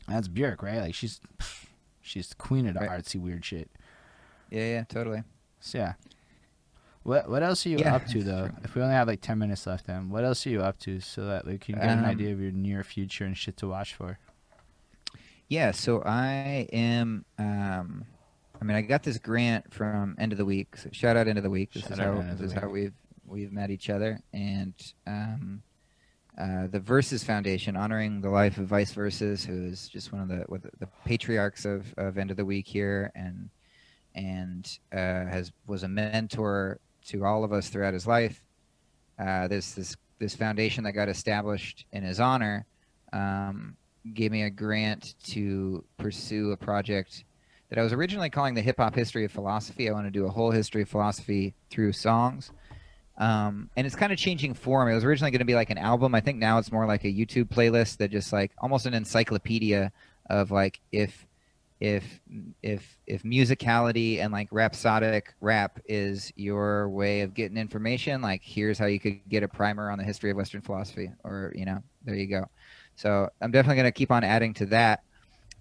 That's Björk, right? Like she's she's the queen of the Right. artsy weird shit. yeah yeah totally So yeah. What what else are you Yeah. up to though? If we only have like ten minutes left, then what else are you up to so that we can get an Um, idea of your near future and shit to watch for? Yeah, so I am. Um, I mean, I got this grant from End of the Week. So shout out End of the Week. This Shout is how End of the this is how we've we've met each other, and um, uh, the Versus Foundation, honoring the life of Vice Versus, who is just one of the, the patriarchs of, of End of the Week here, and and uh, has was a mentor to all of us throughout his life. Uh, this this this foundation that got established in his honor. Um, gave me a grant to pursue a project that I was originally calling the Hip Hop History of Philosophy. I want to do a whole history of philosophy through songs. Um, and it's kind of changing form. It was originally going to be like an album. I think now it's more like a YouTube playlist that just like almost an encyclopedia of like if if if if musicality and like rhapsodic rap is your way of getting information, like here's how you could get a primer on the history of Western philosophy, or you know, there you go. So I'm definitely going to keep on adding to that.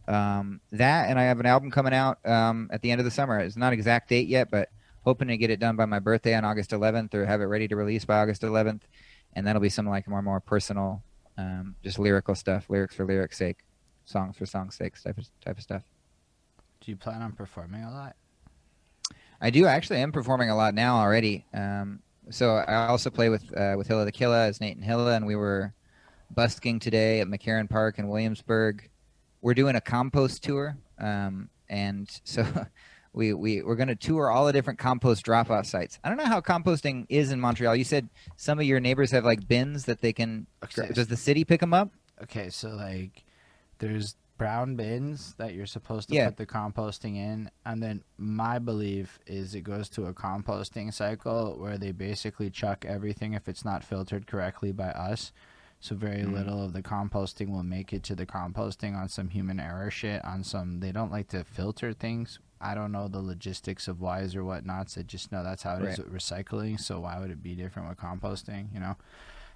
Um, that and I have an album coming out um, at the end of the summer. It's not exact date yet, but hoping to get it done by my birthday on August 11th, or have it ready to release by August 11th. And that'll be some like more more personal, um, just lyrical stuff, lyrics for lyrics' sake, songs for songs' sake, type of type of stuff. Do you plan on performing a lot? I do I actually. am performing a lot now already. Um, so I also play with uh, with Hilla the Killa as Nate and Hilla, and we were busking today at McCarren Park in Williamsburg. We're doing a compost tour, um, and so we we we're going to tour all the different compost drop-off sites. I don't know how composting is in Montreal. You said some of your neighbors have like bins that they can. Okay. Does the city pick them up? Okay, so like there's brown bins that you're supposed to Yeah. put the composting in and then my belief is it goes to a composting cycle where they basically chuck everything if it's not filtered correctly by us So very Mm. little of the composting will make it to the composting on some human error shit. On some, they don't like to filter things. I don't know the logistics of whys or whatnots. I just know that's how it is Right. with recycling. So why would it be different with composting? You know,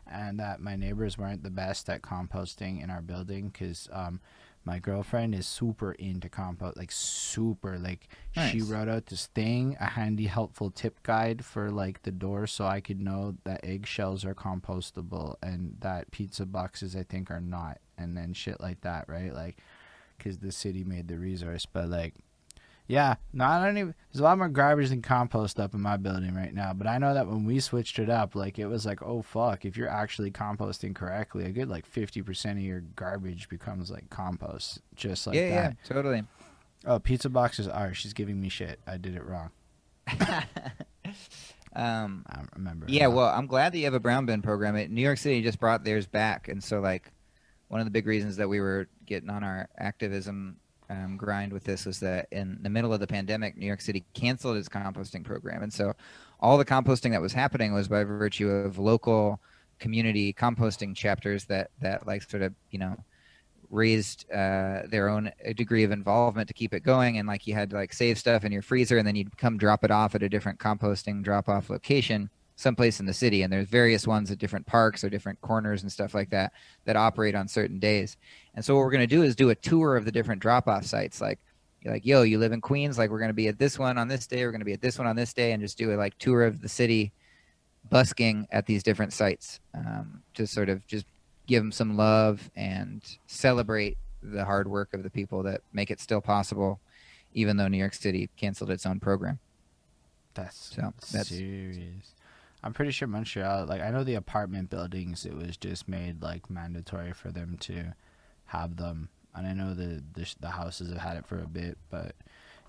and that my neighbors weren't the best at composting in our building because um, my girlfriend is super into compost, like super. Like she wrote out this thing, a handy, helpful tip guide for like the door, so I could know that eggshells are compostable and that pizza boxes I think are not, and then shit like that, right? Like, because the city made the resource, but like. Yeah, no, I don't even. There's a lot more garbage than compost up in my building right now. But I know that when we switched it up, like it was like, oh fuck, if you're actually composting correctly, a good like fifty percent of your garbage becomes like compost, just like yeah, that. yeah, totally. Oh, pizza boxes are. She's giving me shit. I did it wrong. um, I don't remember. yeah, well, I'm glad that you have a brown bin program. It, New York City just brought theirs back, and so like one of the big reasons that we were getting on our activism um, grind with this was that in the middle of the pandemic, New York City canceled its composting program, and so all the composting that was happening was by virtue of local community composting chapters that that like sort of you know raised uh, their own degree of involvement to keep it going. And like you had to like save stuff in your freezer and then you'd come drop it off at a different composting drop off location someplace in the city and there's various ones at different parks or different corners and stuff like that that operate on certain days and so what we're going to do is do a tour of the different drop off sites like you're like yo you live in queens like we're going to be at this one on this day we're going to be at this one on this day and just do a like tour of the city busking at these different sites um, to sort of just give them some love and celebrate the hard work of the people that make it still possible, even though New York City canceled its own program. That's So, that's- serious. I'm pretty sure Montreal, like I know the apartment buildings, it was just made like mandatory for them to have them, and I know the the, the houses have had it for a bit, but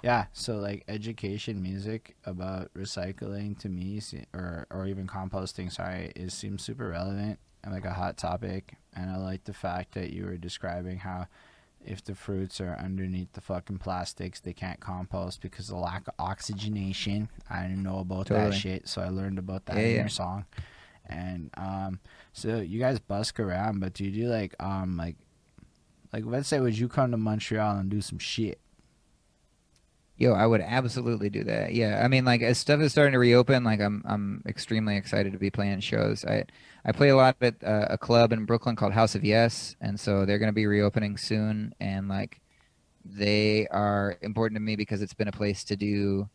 yeah. So like education, music about recycling to me, or or even composting, sorry, is seems super relevant and like a hot topic, and I like the fact that you were describing how if the fruits are underneath the fucking plastics, they can't compost because of lack of oxygenation. I didn't know about that shit, so I learned about that Yeah, in yeah. your song. And um, so you guys busk around, but do you do like um like like let's say would you come to Montreal and do some shit? Yo, I would absolutely do that. Yeah, I mean, like as stuff is starting to reopen, like I'm I'm extremely excited to be playing shows. I I play a lot at uh, a club in Brooklyn called House of Yes, and so they're going to be reopening soon, and like they are important to me because it's been a place to do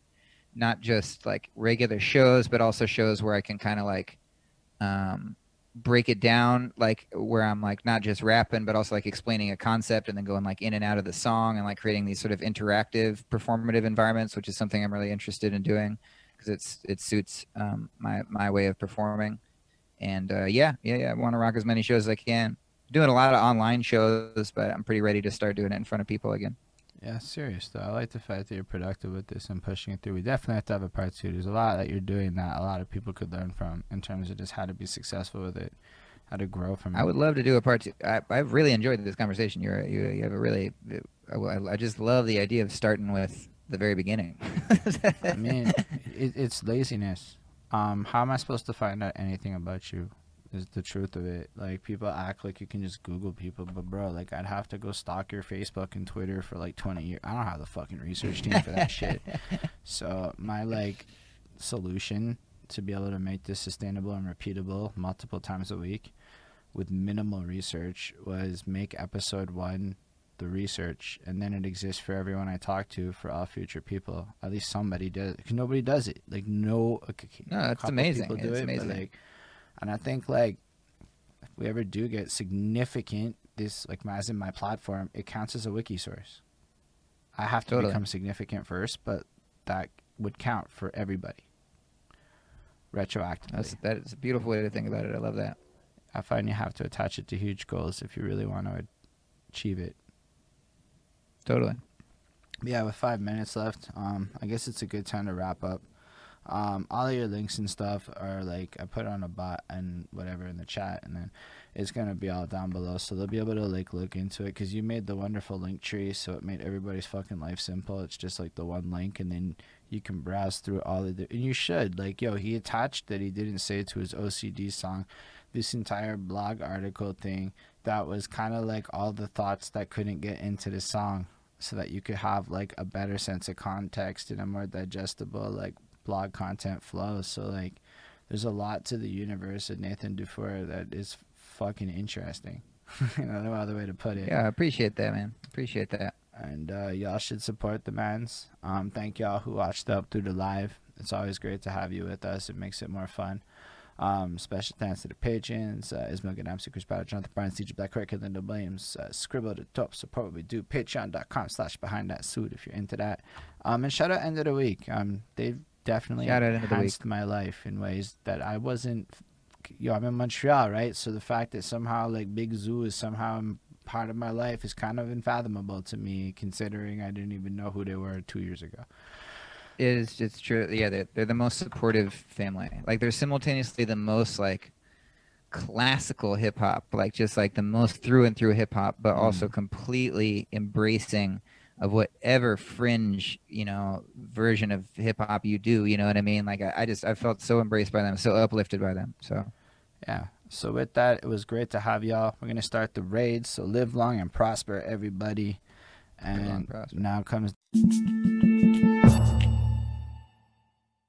not just like regular shows, but also shows where I can kind of like um, break it down, like where I'm like not just rapping, but also like explaining a concept and then going like in and out of the song and like creating these sort of interactive performative environments, which is something I'm really interested in doing because it's it suits um, my my way of performing. And uh, yeah, yeah, yeah, I want to rock as many shows as I can. Doing a lot of online shows, but I'm pretty ready to start doing it in front of people again. Yeah, serious though. I like the fact that you're productive with this and pushing it through. We definitely have to have a part two. There's a lot that you're doing that a lot of people could learn from in terms of just how to be successful with it, how to grow from it. I would love to do a part two. I, I've really enjoyed this conversation. You're you, you have a really. I, I just love the idea of starting with the very beginning. I mean, it, it's laziness. Um, how am I supposed to find out anything about you? Is the truth of it. Like people act like you can just Google people, but bro, like I'd have to go stalk your Facebook and Twitter for like twenty years. I don't have the fucking research team for that shit. So my like solution to be able to make this sustainable and repeatable multiple times a week with minimal research was make episode one the research and then it exists for everyone I talk to for all future people. At least somebody does. Cause nobody does it. Like no, No, that's amazing. people do It's it, but, amazing. like, and I think like if we ever do get significant, this like as in my platform, it counts as a wiki source. I have to Totally. become significant first, but that would count for everybody. Retroactively. That's that is a beautiful way to think about it. I love that. I find you have to attach it to huge goals if you really want to achieve it. Totally. Yeah, with five minutes left, um, I guess it's a good time to wrap up. Um, all your links and stuff are like I put on a bot and whatever in the chat, and then it's gonna be all down below, so they'll be able to like look into it because you made the wonderful link tree, so it made everybody's fucking life simple. It's just like the one link, and then you can browse through all of the. And you should like, yo, he attached that he didn't say to his OCD song this entire blog article thing that was kind of like all the thoughts that couldn't get into the song so that you could have like a better sense of context and a more digestible like blog content flow so like there's a lot to the universe of Nathan Dufour that is fucking interesting you know no other way to put it Yeah, I appreciate that, man. Appreciate that. and uh, y'all should support the mans. Um, thank y'all who watched up through the live. It's always great to have you with us. It makes it more fun. Um, special thanks to the patrons, uh, Ismail Gadamsi, Chris Bauer, Jonathan Barnes, DJ Black Cricket, Linda Williams, uh, Scribble at the top, support what we do, patreon.com slash behind that suit if you're into that. Um, and shout out end of the week. Um, they've definitely Shout out End of the enhanced my life in ways that I wasn't, yo, I'm in Montreal, right? So the fact that somehow like Big Zoo is somehow part of my life is kind of unfathomable to me, considering I didn't even know who they were two years ago. It is it's true. Yeah, they're, they're the most supportive family. Like they're simultaneously the most like classical hip hop, like just like the most through and through hip hop, but mm. also completely embracing of whatever fringe you know version of hip hop you do. You know what I mean? Like I, I just I felt so embraced by them, so uplifted by them. So Yeah. So with that, it was great to have y'all. We're gonna start the raid. So live long and prosper, everybody. and prosper. now comes